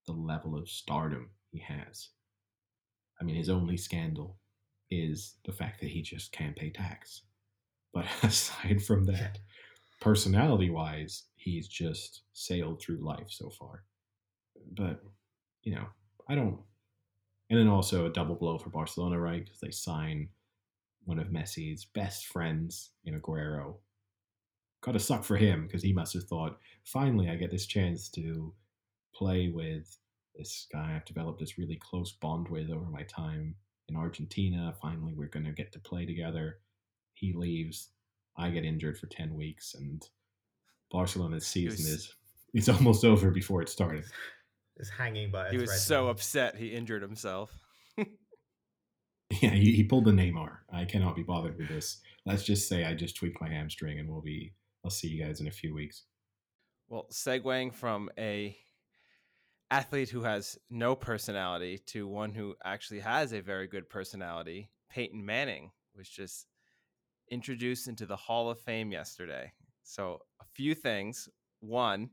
the level of stardom he has. I mean, his only scandal is the fact that he just can't pay tax. But aside from that, personality wise, he's just sailed through life so far. But, you know, I don't. And then also a double blow for Barcelona, right? Because they sign one of Messi's best friends in Aguero. Got to suck for him because he must have thought, finally, I get this chance to play with this guy I've developed this really close bond with over my time in Argentina. Finally, we're going to get to play together. He leaves. I get injured for 10 weeks, and Barcelona's season was- is it's almost over before it started. It's hanging by a He was thread so now. upset he injured himself. Yeah, he, he pulled the Neymar. I cannot be bothered with this. Let's just say I just tweaked my hamstring, and we'll be. I'll see you guys in a few weeks. Well, segueing from a athlete who has no personality to one who actually has a very good personality, Peyton Manning was just introduced into the Hall of Fame yesterday. So, a few things. One,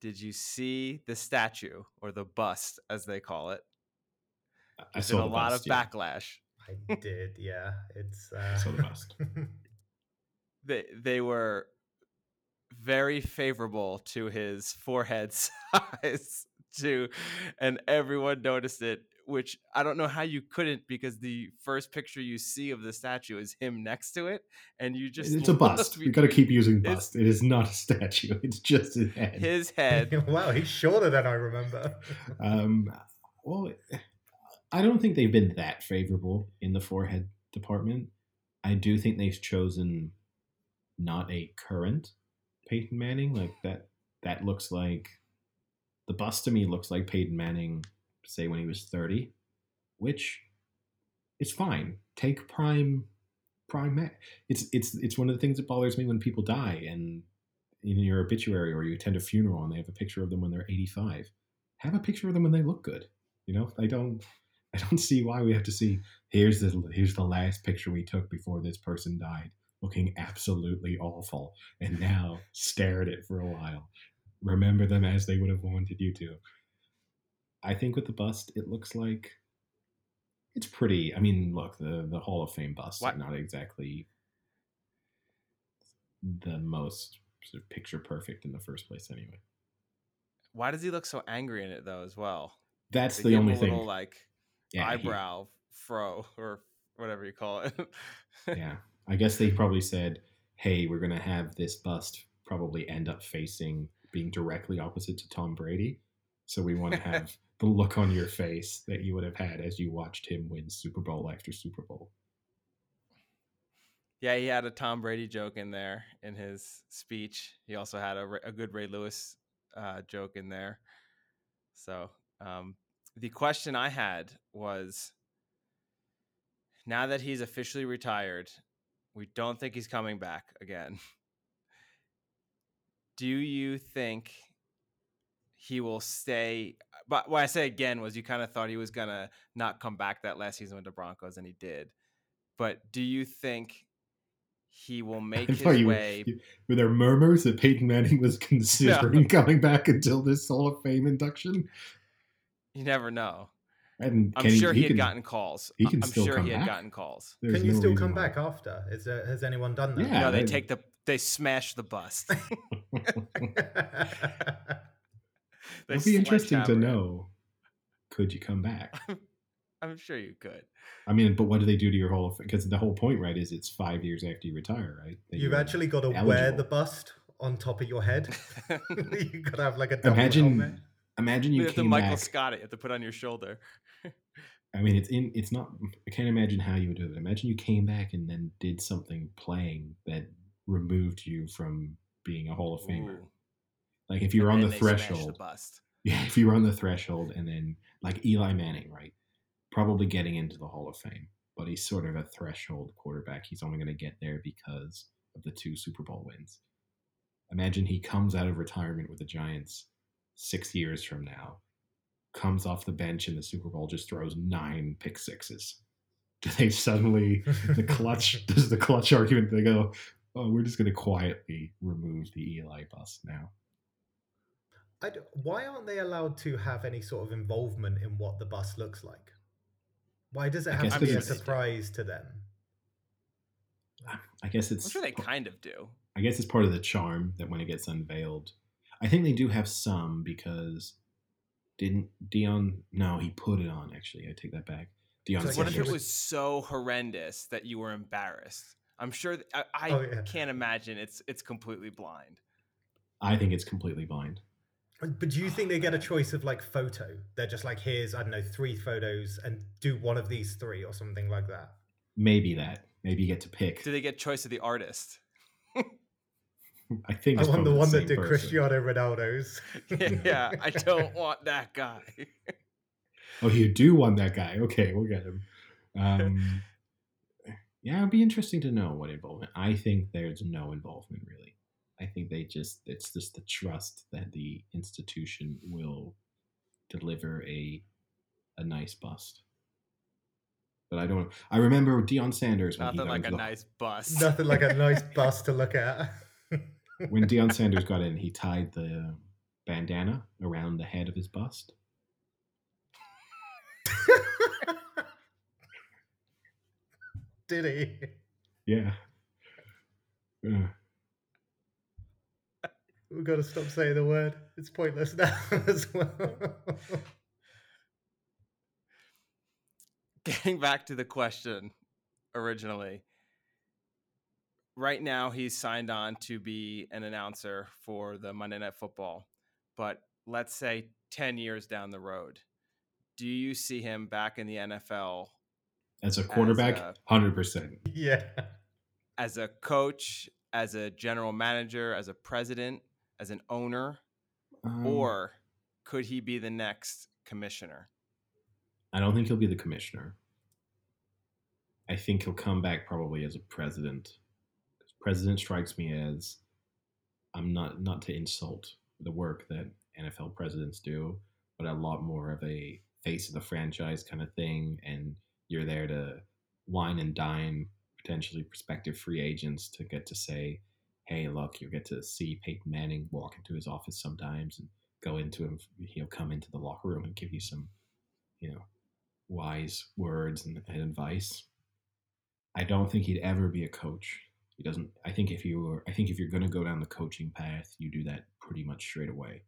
did you see the statue or the bust, as they call it? I- I There's saw been a lot of yeah. backlash. I did, yeah. It's uh, saw the bust. They they were very favorable to his forehead size too, and everyone noticed it. Which I don't know how you couldn't because the first picture you see of the statue is him next to it, and you just it's a bust. look We've got to keep using bust. It is not a statue. It's just his head. his head. wow, he's shorter than I remember. Um, well, I don't think they've been that favorable in the forehead department. I do think they've chosen not a current Peyton Manning. Like that that looks like the bust to me looks like Peyton Manning, say when he was 30, which is fine. Take prime prime Ma- it's it's it's one of the things that bothers me when people die and in your obituary or you attend a funeral and they have a picture of them when they're 85 have a picture of them when they look good you know i don't i don't see why we have to see here's the here's the last picture we took before this person died looking absolutely awful and now stare at it for a while. Remember them as they would have wanted you to. I think with the bust it looks like it's pretty i mean look the the hall of fame busts What- are not exactly the most sort of picture perfect in the first place anyway. Why does he look so angry in it though? As well, that's They the only thing little like yeah, he- eyebrow fro or whatever you call it. yeah i guess they probably said hey we're going to have this bust probably end up facing being directly opposite to tom brady so we want to have the look on your face that you would have had as you watched him win super bowl after super bowl Yeah, he had a Tom Brady joke in there in his speech. He also had a, a good Ray Lewis uh, joke in there. So um, the question I had was now that he's officially retired, we don't think he's coming back again. Do you think he will stay? But what I say again was you kind of thought he was going to not come back that last season with the Broncos, and he did. But do you think he will make his you way? you- were there murmurs that Peyton Manning was considering coming back until this Hall of Fame induction? You never know. And I'm can sure he, had can- gotten calls. he I- can I'm still sure come he had back. gotten calls. there's Can you no still come why. back after? Is there, has anyone done that? Yeah. no, they that- take the they smash the bust. They It'll be interesting to know. Could you come back? I'm sure you could. I mean, but what do they do to your whole? Because the whole point, right, is it's five years after you retire, right? That You've actually got to wear the bust on top of your head. you got to have like a double Imagine, helmet. Imagine you you have to came Michael back. Scott it. You have to put on your shoulder. I mean, it's in. It's not. I can't imagine how you would do it. Imagine you came back and then did something playing that removed you from being a Hall of Famer. Ooh. Like if you were And on the threshold, The bust. yeah, if you were on the threshold, and then like Eli Manning, right, probably getting into the Hall of Fame, but he's sort of a threshold quarterback. He's only going to get there because of the two Super Bowl wins. Imagine he comes out of retirement with the Giants six years from now, comes off the bench in the Super Bowl, just throws nine pick sixes. Do they suddenly the clutch? does the clutch argument? They go, oh, we're just going to quietly remove the Eli bus now. I d- why aren't they allowed to have any sort of involvement in what the bus looks like? Why does it have to be a surprise to them? I guess it's. I'm sure they kind of do. I guess it's part of the charm that when it gets unveiled, I think they do have some because didn't Deion? No, he put it on. Actually, I take that back. Deion. So, like, What if it was so horrendous that you were embarrassed? I'm sure. Th- I, I Oh, yeah. can't imagine it's it's completely blind. I think it's completely blind. But do you think they get a ah. choice of like photo? They're just like, here's I don't know three photos and do one of these three or something like that. Maybe that. Maybe you get to pick. Do they get choice of the artist? I think I want the probably one that did person. Cristiano Ronaldo's. yeah, I don't want that guy. Oh, you do want that guy. Okay, we'll get him. Um, yeah, it'd be interesting to know what involvement. I think there's no involvement really. I think they just it's just the trust that the institution will deliver a a nice bust. But I don't. I remember Deion Sanders when he Nothing like a the- nice bust. Nothing like a nice bust to look at. When Deion Sanders got in. He tied the bandana around the head of his bust. Did he? Yeah. Uh, We've got to stop saying the word. It's pointless now as well. Getting back to the question originally. Right now, he's signed on to be an announcer for the Monday Night Football. But let's say 10 years down the road, do you see him back in the NFL As a quarterback, a- hundred percent. Yeah. as a coach, as a general manager, as a president, as an owner, Um, or could he be the next commissioner? I don't think he'll be the commissioner. I think he'll come back probably as a president. President strikes me as I'm not not to insult the work that NFL presidents do, but a lot more of a face of the franchise kind of thing, and you're there to wine and dine potentially prospective free agents to get to say, "Hey, look, you get to see Peyton Manning walk into his office sometimes and go into him. He'll come into the locker room and give you some, you know, wise words and, and advice." I don't think he'd ever be a coach. He doesn't. I think if you were, I think if you're going to go down the coaching path, you do that pretty much straight away.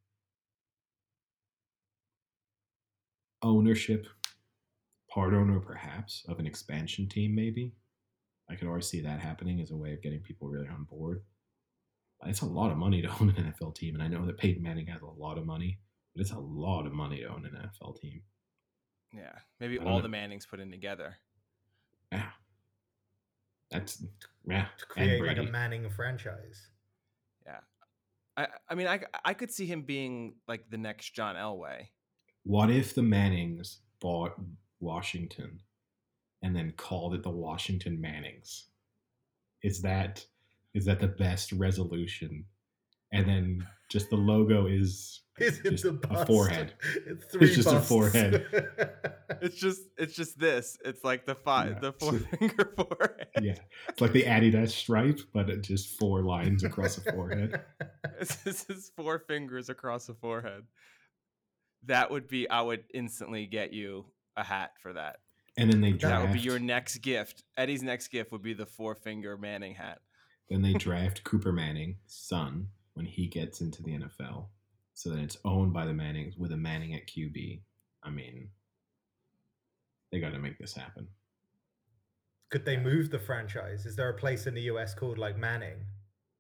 Ownership, part owner perhaps of an expansion team, maybe. I could already see that happening as a way of getting people really on board. But it's a lot of money to own an NFL team, and I know that Peyton Manning has a lot of money, but it's a lot of money to own an NFL team. Yeah, maybe all know. the Mannings put in together. Yeah, that's yeah, To create like a Manning franchise. Yeah, I, I mean, I, I could see him being like the next John Elway. What if the Mannings bought Washington and then called it the Washington Mannings? Is that is that the best resolution? And then just the logo is Is it Just the a bust? forehead. It's three It's just a forehead. It's just it's just this. It's like the five Yeah. the four finger forehead. yeah, it's like the Adidas stripe, but it just four lines across the forehead. This is four fingers across the forehead. That would be I would instantly get you a hat for that. And then they draft. That would be your next gift. Eddie's next gift would be the four finger Manning hat. Then they draft Cooper Manning, son, when he gets into the NFL. So that it's owned by the Mannings with a Manning at QB. I mean, they got to make this happen. Could they move the franchise? Is there a place in the US called like Manning?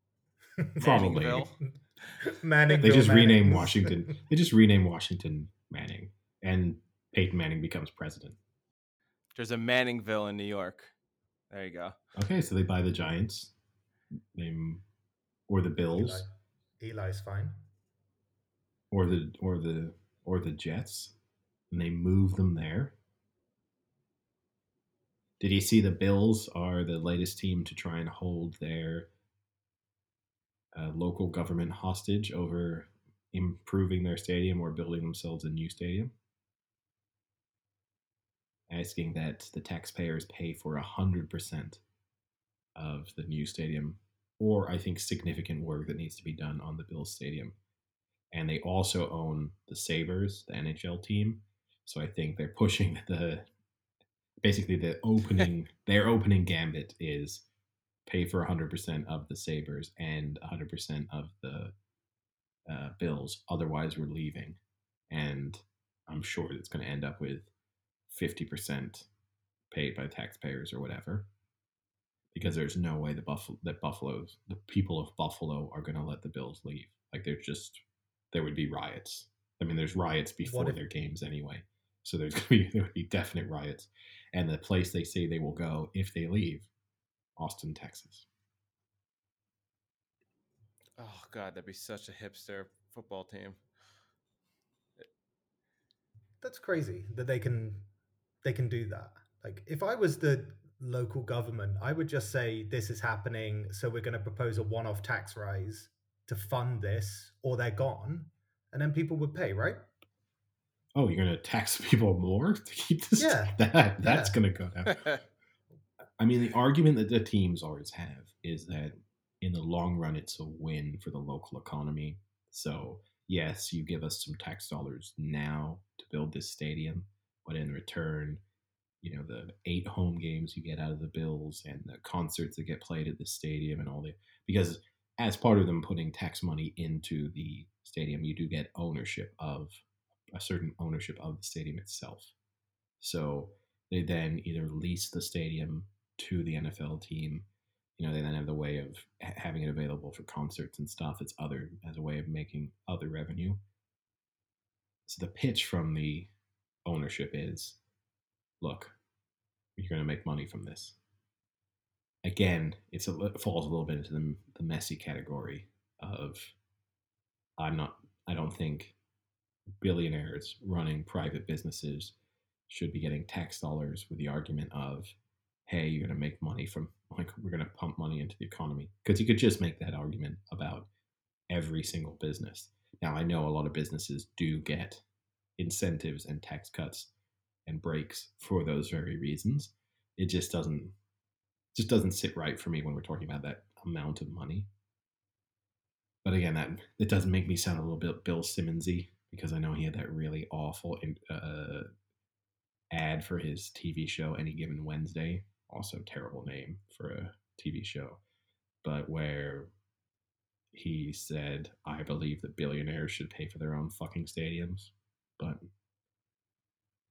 Probably. Manningville. Manning. They just rename Washington. They just rename Washington Manning, and Peyton Manning becomes president. There's a Manningville in New York. There you go. Okay, so they buy the Giants, they or the Bills, Eli. Eli's fine. or the or the or the Jets, and they move them there. Did you see the Bills are the latest team to try and hold their uh, local government hostage over improving their stadium or building themselves a new stadium? Asking that the taxpayers pay for a hundred percent of the new stadium, or I think significant work that needs to be done on the Bills stadium and they also own the Sabres, the NHL team. So I think they're pushing the basically the opening their opening gambit is pay for 100% of the Sabres and 100% of the uh, Bills. Otherwise, we're leaving. And I'm sure it's going to end up with 50% paid by taxpayers or whatever. Because there's no way the Buffalo that Buffalo's the people of Buffalo are going to let the Bills leave. Like they're just there would be riots. I mean, there's riots before if- their games anyway, so there's gonna be there would be definite riots. And the place they say they will go if they leave, Austin, Texas. Oh god, that'd be such a hipster football team. That's crazy that they can they can do that. Like if I was the local government, I would just say this is happening, so we're going to propose a one-off tax rise to fund this, or they're gone, and then people would pay, right? Oh, you're gonna tax people more to keep this? Yeah, that that's yeah. gonna go down. I mean, the argument that the teams always have is that in the long run, it's a win for the local economy. So, yes, you give us some tax dollars now to build this stadium, but in return, you know, the eight home games you get out of the Bills and the concerts that get played at the stadium and all the, because as part of them putting tax money into the stadium, you do get ownership of a certain ownership of the stadium itself. So, they then either lease the stadium to the NFL team. You know, they then have the way of having it available for concerts and stuff. It's other as a way of making other revenue. So the pitch from the ownership is look, you're going to make money from this. Again, it's a, it falls a little bit into the, the messy category of I'm not, I don't think billionaires running private businesses should be getting tax dollars with the argument of, hey, you're going to make money from, like, we're going to pump money into the economy. Because you could just make that argument about every single business. Now, I know a lot of businesses do get incentives and tax cuts and breaks for those very reasons. It just doesn't just doesn't sit right for me when we're talking about that amount of money. But again, that it does make me sound a little bit Bill Simmonsy because I know he had that really awful uh, ad for his TV show Any Given Wednesday. Also, terrible name for a TV show, but where he said, "I believe that billionaires should pay for their own fucking stadiums," but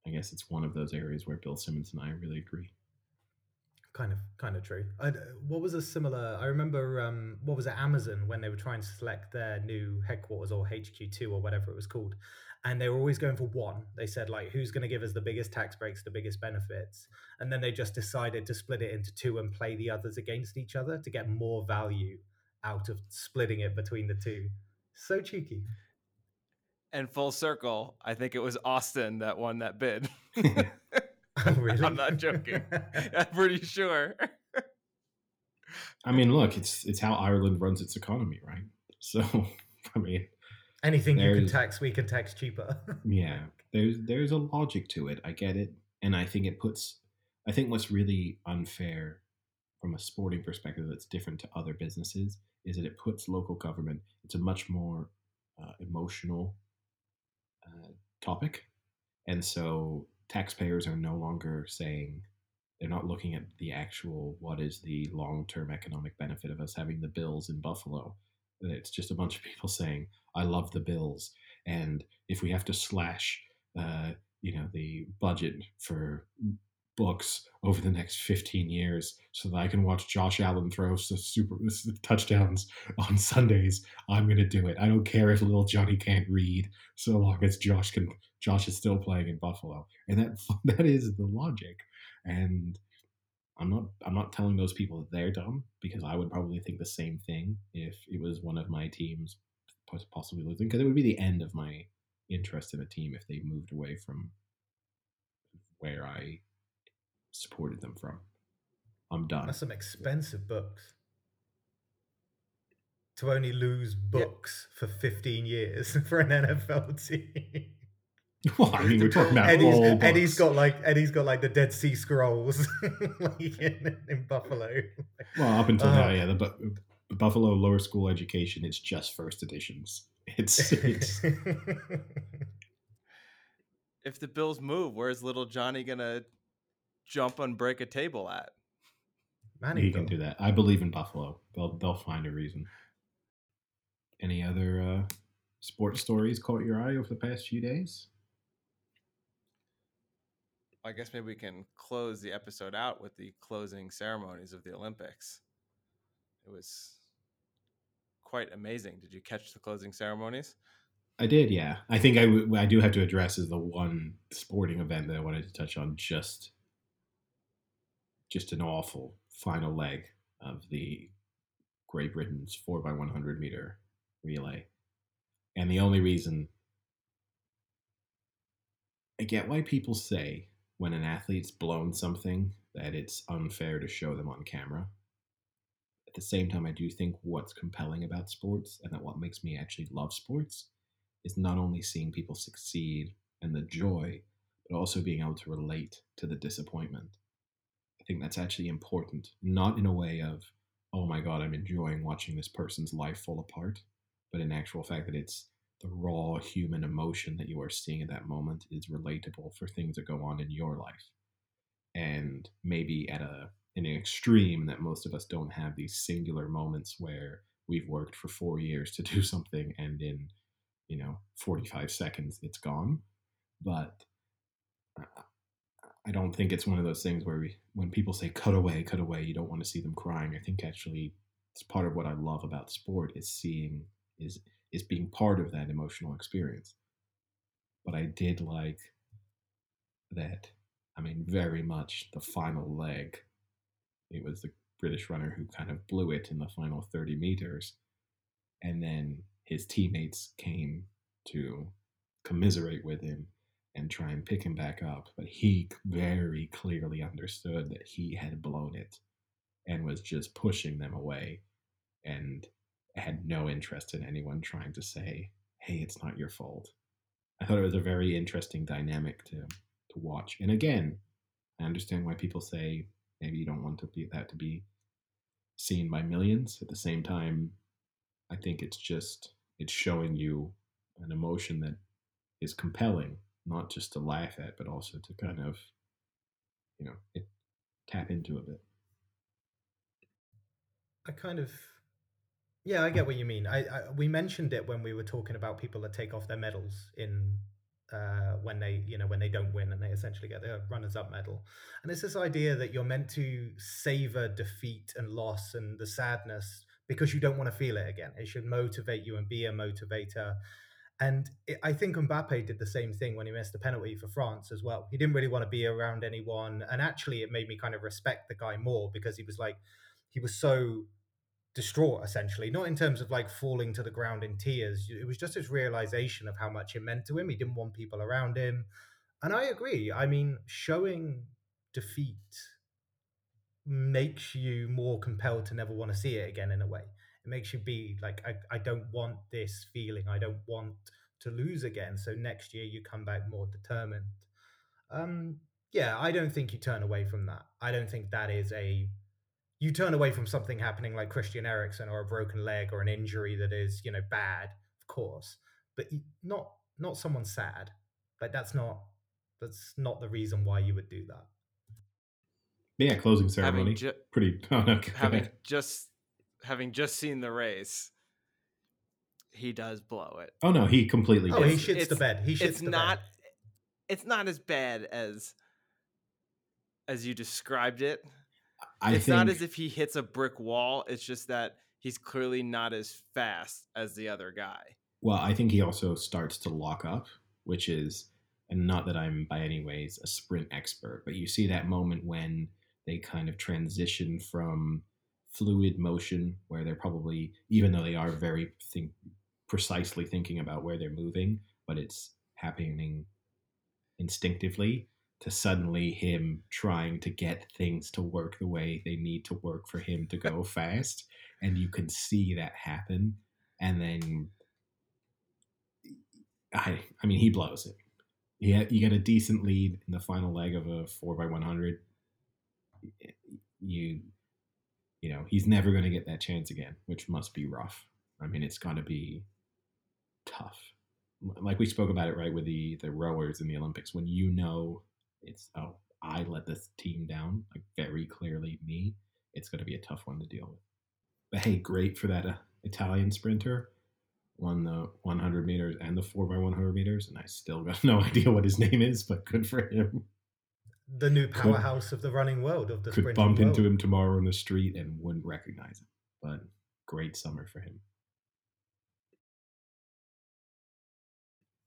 I guess it's one of those areas where Bill Simmons and I really agree. Kind of kind of true. I, what was a similar i remember um, what was it amazon when they were trying to select their new headquarters or hq2 or whatever it was called and they were always going for one. They said like who's going to give us the biggest tax breaks the biggest benefits? And then they just decided to split it into two and play the others against each other to get more value out of splitting it between the two. So cheeky and full circle i think it was austin that won that bid Oh, really? I'm not joking. I'm pretty sure. I mean, look, it's it's how Ireland runs its economy, right? So, I mean, anything you can tax, we can tax cheaper. yeah, there's there's a logic to it. I get it, and I think it puts. I think what's really unfair from a sporting perspective that's different to other businesses is that it puts local government. It's a much more uh, emotional uh, topic, and so taxpayers are no longer saying they're not looking at the actual what is the long-term economic benefit of us having the bills in buffalo. It's just a bunch of people saying i love the bills. And if we have to slash uh, you know the budget for books over the next 15 years so that I can watch Josh Allen throw super touchdowns on Sundays. I'm going to do it. I don't care if little Johnny can't read so long as Josh can Josh is still playing in Buffalo. And that that is the logic. And I'm not I'm not telling those people that they're dumb because I would probably think the same thing if it was one of my teams possibly losing because it would be the end of my interest in a team if they moved away from where I supported them from. I'm done. That's some expensive books. To only lose books yeah. for 15 years for an NFL team. Well, I mean, we're talking about Eddie's, all Eddie's got like Eddie's got like the Dead Sea Scrolls like in, in, Buffalo. Well, up until uh, now, yeah, the, the, Buffalo lower school education is just first editions. It's, it's... if the Bills move, where's little Johnny gonna jump and break a table at. Manny he can do that. I believe in Buffalo. They'll they'll find a reason. Any other uh, sports stories caught your eye over the past few days? I guess maybe we can close the episode out with the closing ceremonies of the Olympics. It was quite amazing. Did you catch the closing ceremonies? I did, yeah. I think I, w- I do have to address is the one sporting event that I wanted to touch on just just an awful final leg of the Great Britain's 4x100 meter relay. And the only reason I get why people say when an athlete's blown something that it's unfair to show them on camera. At the same time, I do think what's compelling about sports and that what makes me actually love sports is not only seeing people succeed and the joy, but also being able to relate to the disappointment think that's actually important, not in a way of, oh my God, I'm enjoying watching this person's life fall apart, but in actual fact that it's the raw human emotion that you are seeing at that moment is relatable for things that go on in your life. And maybe at a in an extreme that most of us don't have these singular moments where we've worked for four years to do something and in you know 45 seconds it's gone but uh, I don't think it's one of those things where we, when people say cut away, cut away, you don't want to see them crying. I think actually it's part of what I love about sport is seeing is is being part of that emotional experience. But I did like that, I mean, very much the final leg. It was the British runner who kind of blew it in the final 30 meters. And then his teammates came to commiserate with him and try and pick him back up. But he very clearly understood that he had blown it and was just pushing them away and had no interest in anyone trying to say, hey, it's not your fault. I thought it was a very interesting dynamic to to watch. And again, I understand why people say maybe you don't want to be that to be seen by millions. At the same time, I think it's just it's showing you an emotion that is compelling, not just to laugh at, but also to kind of, you know, it, tap into a bit. I kind of, yeah, I get what you mean. I, I we mentioned it when we were talking about people that take off their medals in uh, when they you know when they don't win and they essentially get their runners up medal and it's this idea that you're meant to savor defeat and loss and the sadness because you don't want to feel it again it should motivate you and be a motivator and it, I think Mbappe did the same thing when he missed the penalty for France as well. He didn't really want to be around anyone, and actually, it made me kind of respect the guy more because he was like, he was so distraught essentially. Not in terms of like falling to the ground in tears. It was just his realization of how much it meant to him. He didn't want people around him. And i agree. I mean showing defeat makes you more compelled to never want to see it again in a way it makes you be like I, I don't want this feeling i don't want to lose again so next year you come back more determined um yeah i don't think you turn away from that i don't think that is a you turn away from something happening like Christian Eriksen or a broken leg or an injury that is, you know, bad, of course, but not not someone sad. Like that's not that's not the reason why you would do that. Yeah, closing ceremony. Ju- pretty oh, no, having just having just seen the race, he does blow it. Oh no, he completely. Oh, does. he shits it's, the bed. He shits it's the not, bed. It's not as bad as as you described it. I it's think, not as if he hits a brick wall. It's just that he's clearly not as fast as the other guy. Well, I think he also starts to lock up, which is, and not that I'm by any ways a sprint expert, but you see that moment when they kind of transition from fluid motion, where they're probably, even though they are very think, precisely thinking about where they're moving, but it's happening instinctively to suddenly him trying to get things to work the way they need to work for him to go fast. And you can see that happen. And then i i mean he blows it. Yeah you get a decent lead in the final leg of a 4 by 100 you you know he's never going to get that chance again which must be rough i mean it's got to be tough like we spoke about it right with the the rowers in the olympics when you know it's oh I let this team down like very clearly me. It's going to be a tough one to deal with. But hey, great for that uh, Italian sprinter. Won the 100 meters and the 4 by 100 meters, and I still got no idea what his name is, but good for him. The new powerhouse could, of the running world of the could bump world. into him tomorrow in the street and wouldn't recognize him. But great summer for him.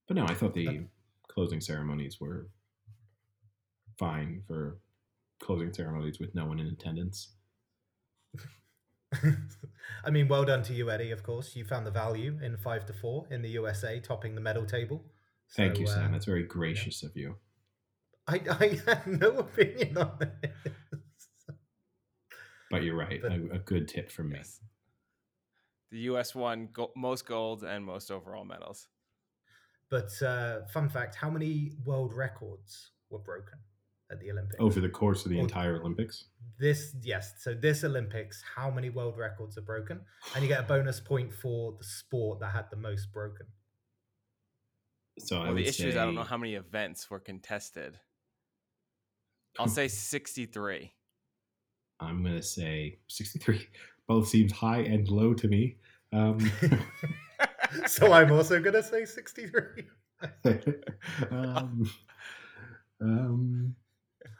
But no, I thought the closing ceremonies were fine for closing ceremonies with no one in attendance. I mean, well done to you, Eddie. Of course, you found the value in five to four in the USA, topping the medal table. So, Thank you, Sam. Uh, That's very gracious yeah. of you. I, I have no opinion on this. But you're right. But, a, a, good tip from me. Yes. The U.S. won go- most gold and most overall medals. But uh, fun fact: how many world records were broken? at the Olympics over the course of the or entire Olympics. This yes, so this Olympics, how many world records are broken, and you get a bonus point for the sport that had the most broken. So well, the issue is I don't know how many events were contested. I'll say sixty-three. I'm gonna say sixty-three. Both seems high and low to me. Um, so I'm also gonna say sixty-three. um, um,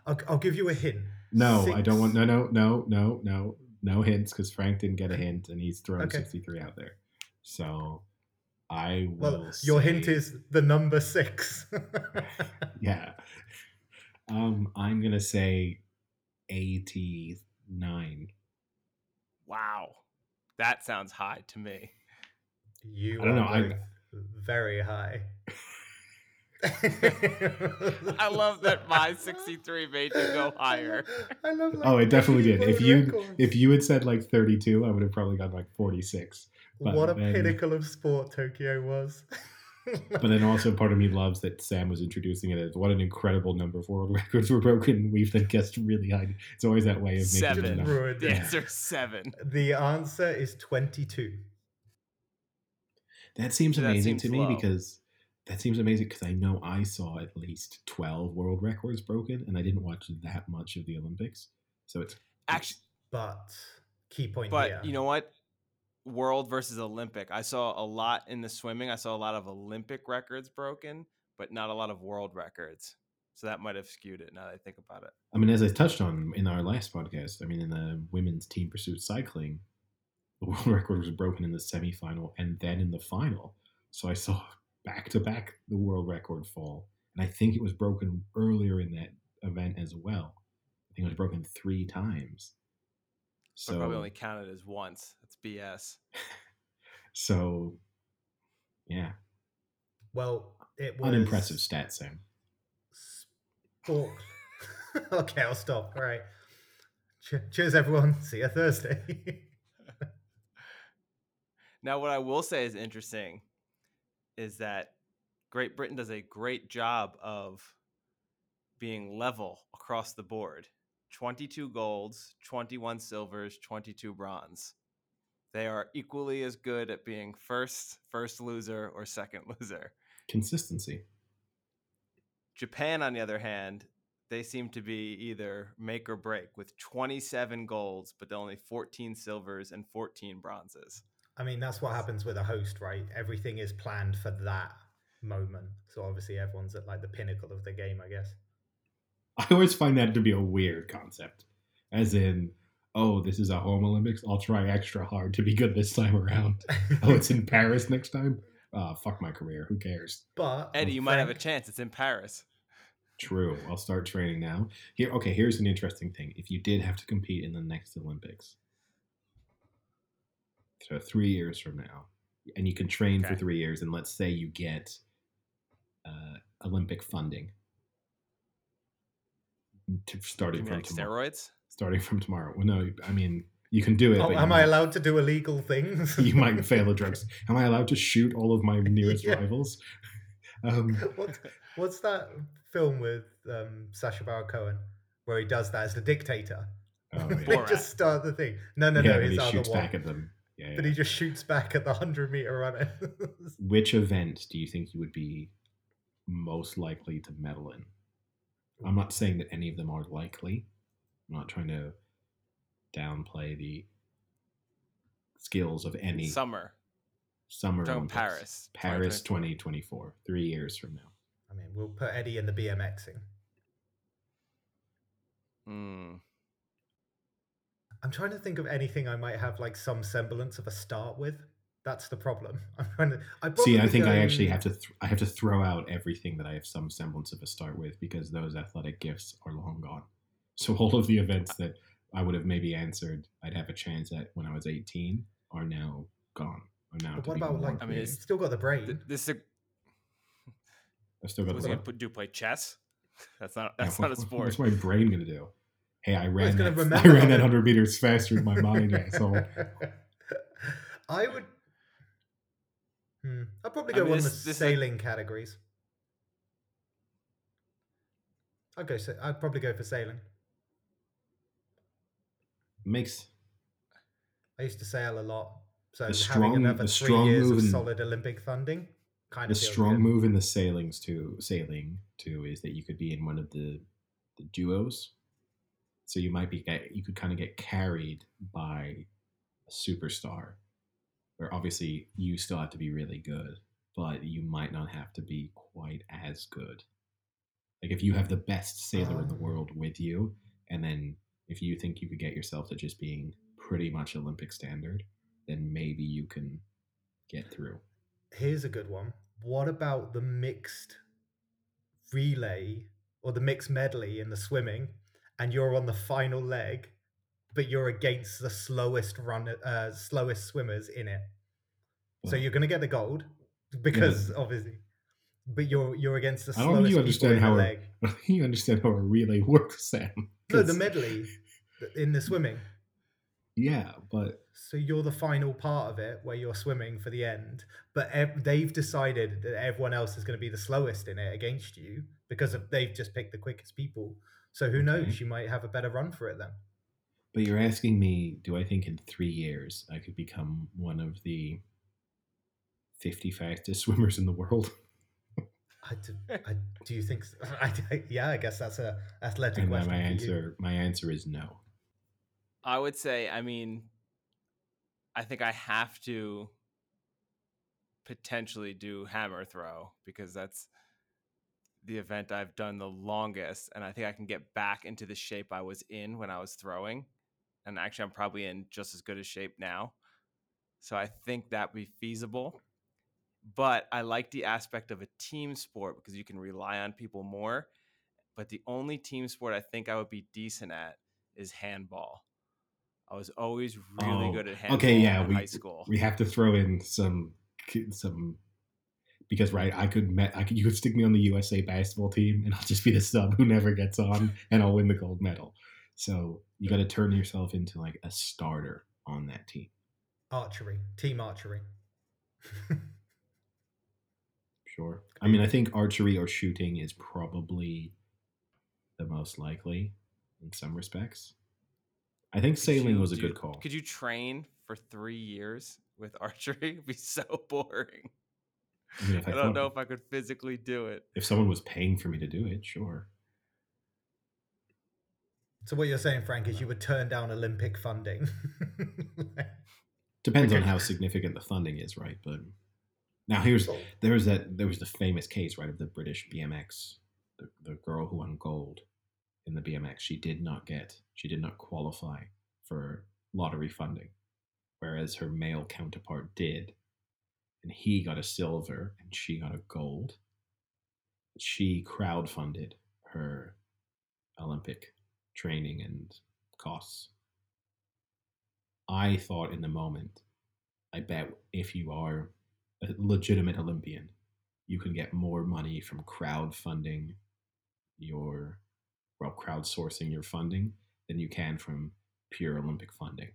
I'll, I'll give you a hint. No, Six. I don't want. No, no, no, no, no, no hints because Frank didn't get a hint and he's thrown okay. 63 out there. So I will. Well, your hint is the number six. yeah. Um, I'm gonna say eighty-nine. Wow. That sounds high to me. You I don't are know, I- both very high. I love that my 63 made you go higher. I love. Like, Oh, it definitely did. If you records. if you had said like thirty-two, I would have probably gone like forty-six. but what a then- pinnacle of sport Tokyo was. But then also part of me loves that Sam was introducing it as what an incredible number of world records were broken. We've then guessed really high. It's always that way of making Seven. the Just number. ruined The answer is seven. The answer is twenty-two. That seems That amazing seems to me low. because that seems amazing because I know I saw at least twelve world records broken, and I didn't watch that much of the Olympics. So it's Actually, But key point but here. you know what? World versus Olympic. I saw a lot in the swimming. I saw a lot of Olympic records broken, but not a lot of world records. So that might have skewed it now that I think about it. I mean, as I touched on in our last podcast, I mean, in the women's team pursuit cycling, the world record was broken in the semifinal and then in the final. So I saw back to back the world record fall. And I think it was broken earlier in that event as well. I think it was broken three times. So So, probably only counted as once. That's BS. so yeah, well, it was unimpressive stat, Sam. Sport. okay, I'll stop. All right. Che- Cheers, everyone. See you Thursday. Now, what I will say is interesting is that Great Britain does a great job of being level across the board 22 golds, 21 silvers, 22 bronze. They are equally as good at being first, first loser, or second loser. Consistency. Japan, on the other hand, they seem to be either make or break with 27 golds, but only 14 silvers and 14 bronzes. I mean, that's what happens with a host, right? Everything is planned for that moment. So obviously, everyone's at like the pinnacle of the game, I guess. I always find that to be a weird concept. As in, oh, this is a home Olympics. I'll try extra hard to be good this time around. oh, it's in Paris next time. Uh, fuck my career. Who cares? But Eddie, you might have a chance. It's in Paris. True. I'll start training now. Here, okay. Here's an interesting thing. If you did have to compete in the next Olympics, so three years from now, and you can train for three years, and let's say you get uh, Olympic funding, to, Do starting from like tomorrow. steroids? Starting from tomorrow. Well, no, I mean you can do it. Oh, but you am I allowed to do illegal things? you might fail the drugs. Am I allowed to shoot all of my newest Yeah. rivals? Um, what, what's that film with um, Sacha Baron Cohen where he does that as the dictator? oh, they yeah. Borat. just start the thing. No, no, yeah, no. but It's he the other shoots one. back at them. Yeah, But yeah. he just shoots back at the hundred meter runners. Which event do you think you would be most likely to medal in? I'm not saying that any of them are likely. I'm not trying to downplay the skills of any Summer. summer Talking Olympics. Paris. Paris 2024. 2024, three years from now. I mean, we'll put Eddie in the BMXing. Hmm. I'm trying to think of anything I might have like some semblance of a start with. That's the problem. I'm trying to. I See, I probably think I actually have to. Th- I have to throw out everything that I have some semblance of a start with because those athletic gifts are long gone. So all of the events that I would have maybe answered, I'd have a chance at when I was 18, are now gone. Are now. But what about like? I mean, you've it's- still got the brain. Th- This is I've still got was the he gonna do play chess? That's not Yeah, that's not a what- sport. What's my brain gonna do? Hey, I ran. gonna That, I ran that hundred meters faster in my mind, asshole. I would. Hmm. I'd probably I go mean, one of the this is- sailing categories. I'd go. I'd probably go for sailing. Makes I used to sail a lot, so The having strong- another the three years of move in- solid Olympic funding kind the of feels strong good. move in the sailings too. Sailing too is that you could be in one of the the duos. So you might be you could kind of get carried by a superstar, where obviously you still have to be really good, but you might not have to be quite as good. Like if you have the best sailor in the Oh. world with you, and then if you think you could get yourself to just being pretty much Olympic standard, then maybe you can get through. Here's a good one. What about the mixed relay or the mixed medley in the swimming, and you're on the final leg, but you're against the slowest run, uh, slowest swimmers in it. So you're going to get the gold because obviously, but you're you're against the I don't think slowest you understand how a- think you understand how a relay works, Sam. No, the medley in the swimming. Yeah, but So you're the final part of it where you're swimming for the end, but ev- they've decided that everyone else is going to be the slowest in it against you because of, they've just picked the quickest people. So who knows? Okay. You might have a better run for it then. But you're asking me, do I think in three years I could become one of the fifty fastest swimmers in the world? I do, I, do you think? s- I, I- yeah, I guess that's a athletic And my, question. my for you. answer, my answer is no. I would say, I mean, I think I have to potentially do hammer throw because that's the event I've done the longest. And I think I can get back into the shape I was in when I was throwing. And actually, I'm probably in just as good a shape now. So I think that would be feasible. But I like the aspect of a team sport because you can rely on people more. But the only team sport I think I would be decent at is handball. I was always really Oh, good at handball okay, yeah, in we- high school. We have to throw in some some because right, I could met I could you could stick me on the USA basketball team and I'll just be the sub who never gets on and I'll win the gold medal. So you got to turn yourself into like a starter on that team. Archery, team archery. Sure. I mean, I think archery or shooting is probably the most likely in some respects. I think sailing you was a do- good call. Could you train for three years with archery? It'd be so boring. I mean, I I, don't thought- know if I could physically do it. if someone was paying for me to do it, sure. So what you're saying, Frank, is you would turn down Olympic funding. Depends on how significant the funding is, right? But now here's there was that there was the famous case, right, of the British BMX, the, the girl who won gold in the BMX. She did not get, she did not qualify for lottery funding, whereas her male counterpart did, and he got a silver and she got a gold. She crowdfunded her Olympic training and costs. I thought in the moment, I bet if you are a legitimate Olympian, you can get more money from crowdfunding your, well, crowdsourcing your funding than you can from pure Olympic funding.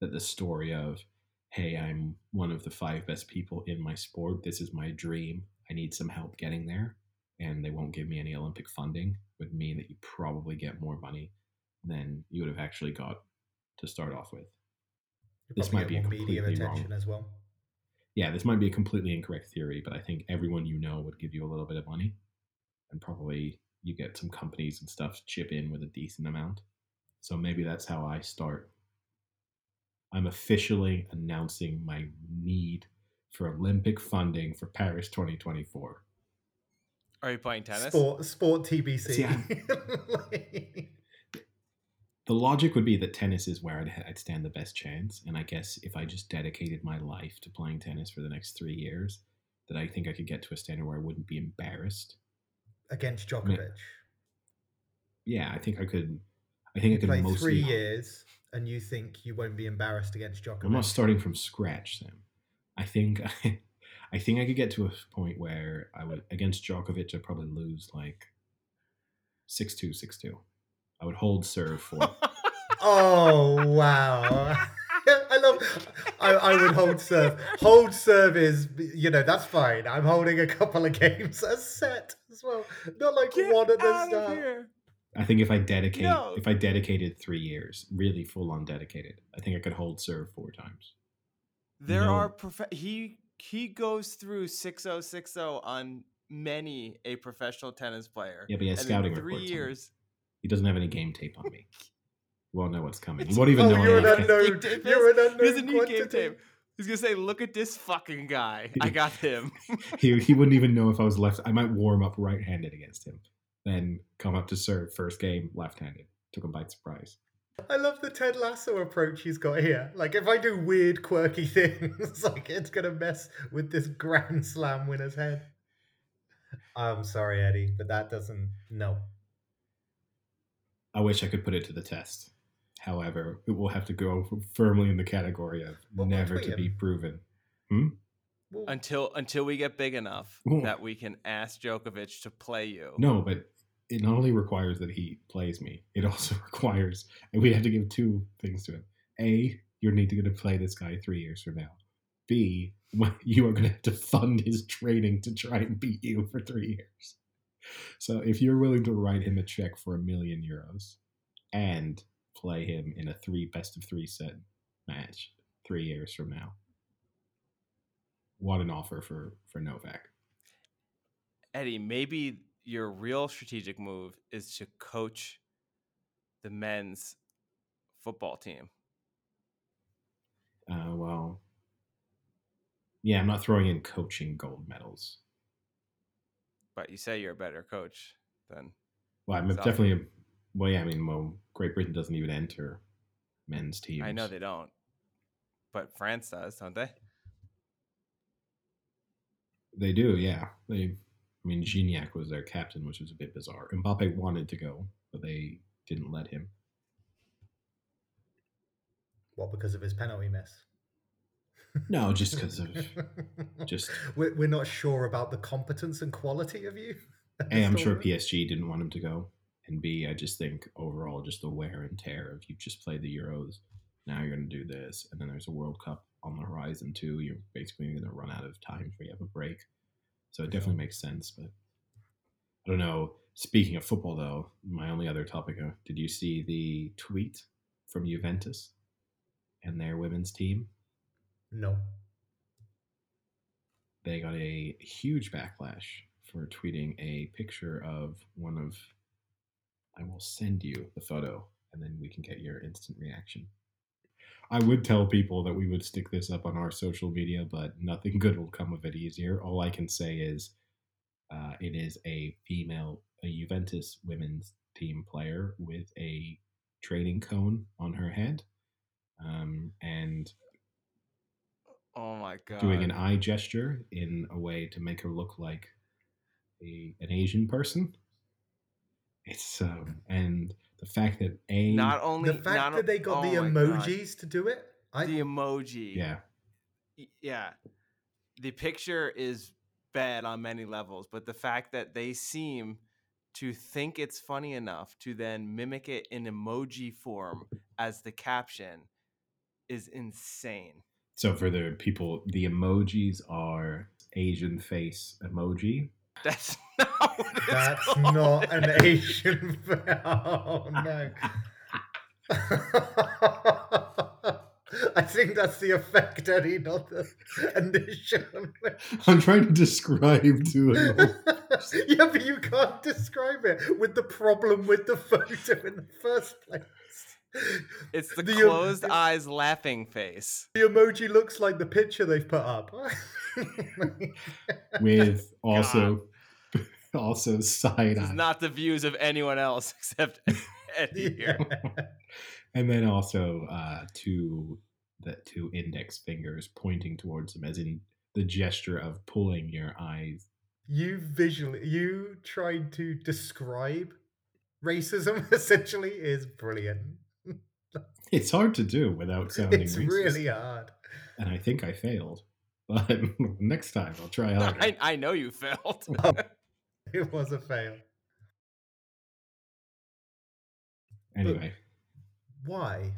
That the story of, hey, I'm one of the five best people in my sport, this is my dream, I need some help getting there, and they won't give me any Olympic funding would mean that you probably get more money than you would have actually got to start off with. You This might be a media completely wrong- as well. yeah, this might be a completely incorrect theory, but I think everyone you know would give you a little bit of money, and probably you get some companies and stuff to chip in with a decent amount. So maybe that's how I start. I'm officially announcing my need for Olympic funding for Paris 2024. Are you playing tennis? Sport, sport TBC. See, The logic would be that tennis is where I'd, I'd stand the best chance, and I guess if I just dedicated my life to playing tennis for the next three years, that I think I could get to a standard where I wouldn't be embarrassed. Against Djokovic. Yeah, I think I could. I think You I could play mostly. three years and you think you won't be embarrassed against Djokovic. I'm not starting from scratch, Sam. I think I think I could get to a point where I would against Djokovic I'd probably lose like 6-2, 6-2. I would hold serve for Oh wow! I love. I, I would hold serve. Hold serve is you know that's fine. I'm holding a couple of games a set as well, not like Get one at the out start. I think if I dedicate No. if I dedicated 3 years, really full on dedicated, I think I could hold serve four times. There No. are prof- he he goes through 6060 on many a professional tennis player. Yeah, but he has and scouting in three reports on years. He doesn't have any game tape on me. You won't know what's coming. You It's- won't even Oh, know. you're I an have- unknown. You're an is- unknown He doesn't need game tape. He's gonna say, "Look at this fucking guy. I got him." he, he wouldn't even know if I was left. I might warm up right handed against him, then come up to serve first game left handed. Took him by surprise. I love the Ted Lasso approach he's got here. Like if I do weird, quirky things, like it's gonna mess with this Grand Slam winner's head. I'm sorry, Eddie, but that doesn't. No. I wish I could put it to the test. However, it will have to go firmly in the category of Well, we'll never tweet to be him. proven. Hmm? Well, until until we get big enough Ooh. that we can ask Djokovic to play you. No, but it not only requires that he plays me, it also requires, and we have to give two things to him. A, you're need to going to play this guy three years from now. B, you are going to have to fund his training to try and beat you for three years. So if you're willing to write him a check for a million euros and play him in a three best of three set match three years from now, what an offer for for Novak. Eddie, maybe your real strategic move is to coach the men's football team. Uh, well, yeah, I'm not throwing in coaching gold medals. But you say you're a better coach than Well, I'm definitely. A, well, yeah, I mean, well, Great Britain doesn't even enter men's teams. I know they don't. But France does, don't they? They do, yeah. They, I mean, Gignac was their captain, which was a bit bizarre. Mbappe wanted to go, but they didn't let him. what because of his penalty miss? No, just because of just. we're, we're not sure about the competence and quality of you. A, I'm sure. PSG didn't want him to go, and B, I just think overall, just the wear and tear of you just played the Euros, now you're going to do this, and then there's a World Cup on the horizon too. You're basically going to run out of time for you have a break, so it definitely makes sense. But I don't know. Speaking of football, though, my only other topic: uh, Did you see the tweet from Juventus and their women's team? No. they got a huge backlash for tweeting a picture of one of I will send you the photo and then we can get your instant reaction. I would tell people that we would stick this up on our social media, but nothing good will come of it easier. All I can say is uh, it is a female, a Juventus women's team player with a training cone on her head. Um, and Oh my god. doing an eye gesture in a way to make her look like a an Asian person. It's um and the fact that a not only The fact not that they got oh the my God. emojis to do it, I the emoji. yeah yeah the picture is bad on many levels but the fact that they seem to think it's funny enough to then mimic it in emoji form as the caption is insane so for the people the emojis are Asian face emoji. That's not what it's that's called. not an Asian. Oh no. I think that's the effect, Eddie, not the initial. I'm trying to describe to him. yeah, but you can't describe it with the problem with the photo in the first place. it's the, The, closed the- eyes laughing face The emoji looks like the picture they've put up. with also also side this is not the views of anyone else except eddie here and then also uh two the two index fingers pointing towards him as in the gesture of pulling your eyes you visually, you tried to describe racism essentially is brilliant. It's hard to do without sounding It's racist, really hard. and I think I failed. But next time I'll try harder. I, I know you failed It was a fail. Anyway, Why?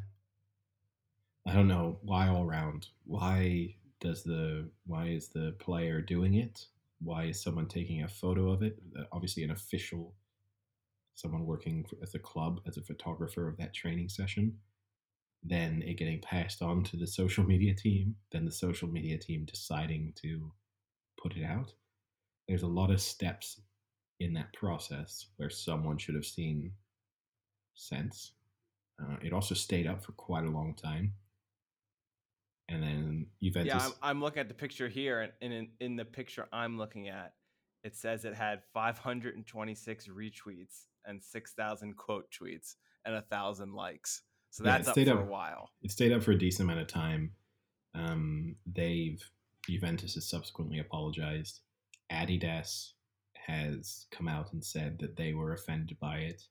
I don't know why all round. Why does the why is the player doing it? Why is someone taking a photo of it? Uh, Obviously, an official, someone working for, as a club as a photographer of that training session. Then it getting passed on to the social media team. Then the social media team deciding to put it out. There's a lot of steps in that process where someone should have seen sense. Uh, it also stayed up for quite a long time. And then Juventus. Yeah, I'm, I'm looking at the picture here, and, and in, in the picture I'm looking at, it says it had 526 retweets and 6,000 quote tweets and a thousand likes. So Yeah, it that's up stayed for up- a while. it stayed up for a decent amount of time. Um, they've Juventus has subsequently apologized. Adidas has come out and said that they were offended by it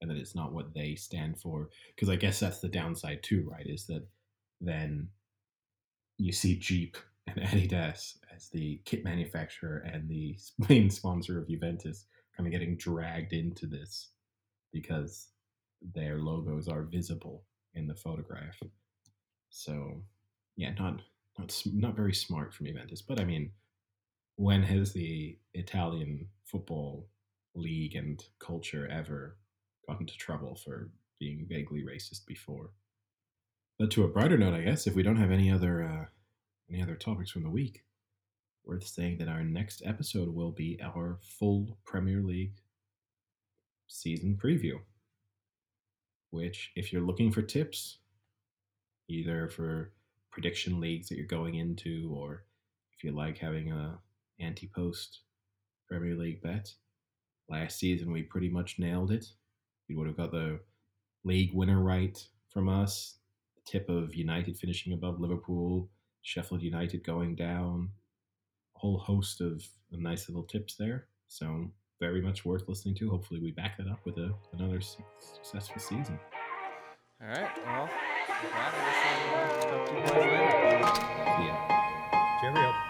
and that it's not what they stand for. Because I guess that's the downside too, right? Is that then you see Jeep and Adidas as the kit manufacturer and the main sponsor of Juventus kind of getting dragged into this because their logos are visible in the photograph. So, yeah, not not not very smart from Juventus, but I mean, when has the Italian football league and culture ever got into trouble for being vaguely racist before? But to a brighter note, I guess, if we don't have any other uh, any other topics from the week, worth saying that our next episode will be our full Premier League season preview. Which, if you're looking for tips, either for prediction leagues that you're going into, or if you like having a anti-post Premier League bet, last season we pretty much nailed it. You would have got the league winner right from us, the tip of United finishing above Liverpool, Sheffield United going down, a whole host of nice little tips there. So very much worth listening to. Hopefully, we back that up with a, another successful season. All right. Well, that, I. Yeah. Cheerio.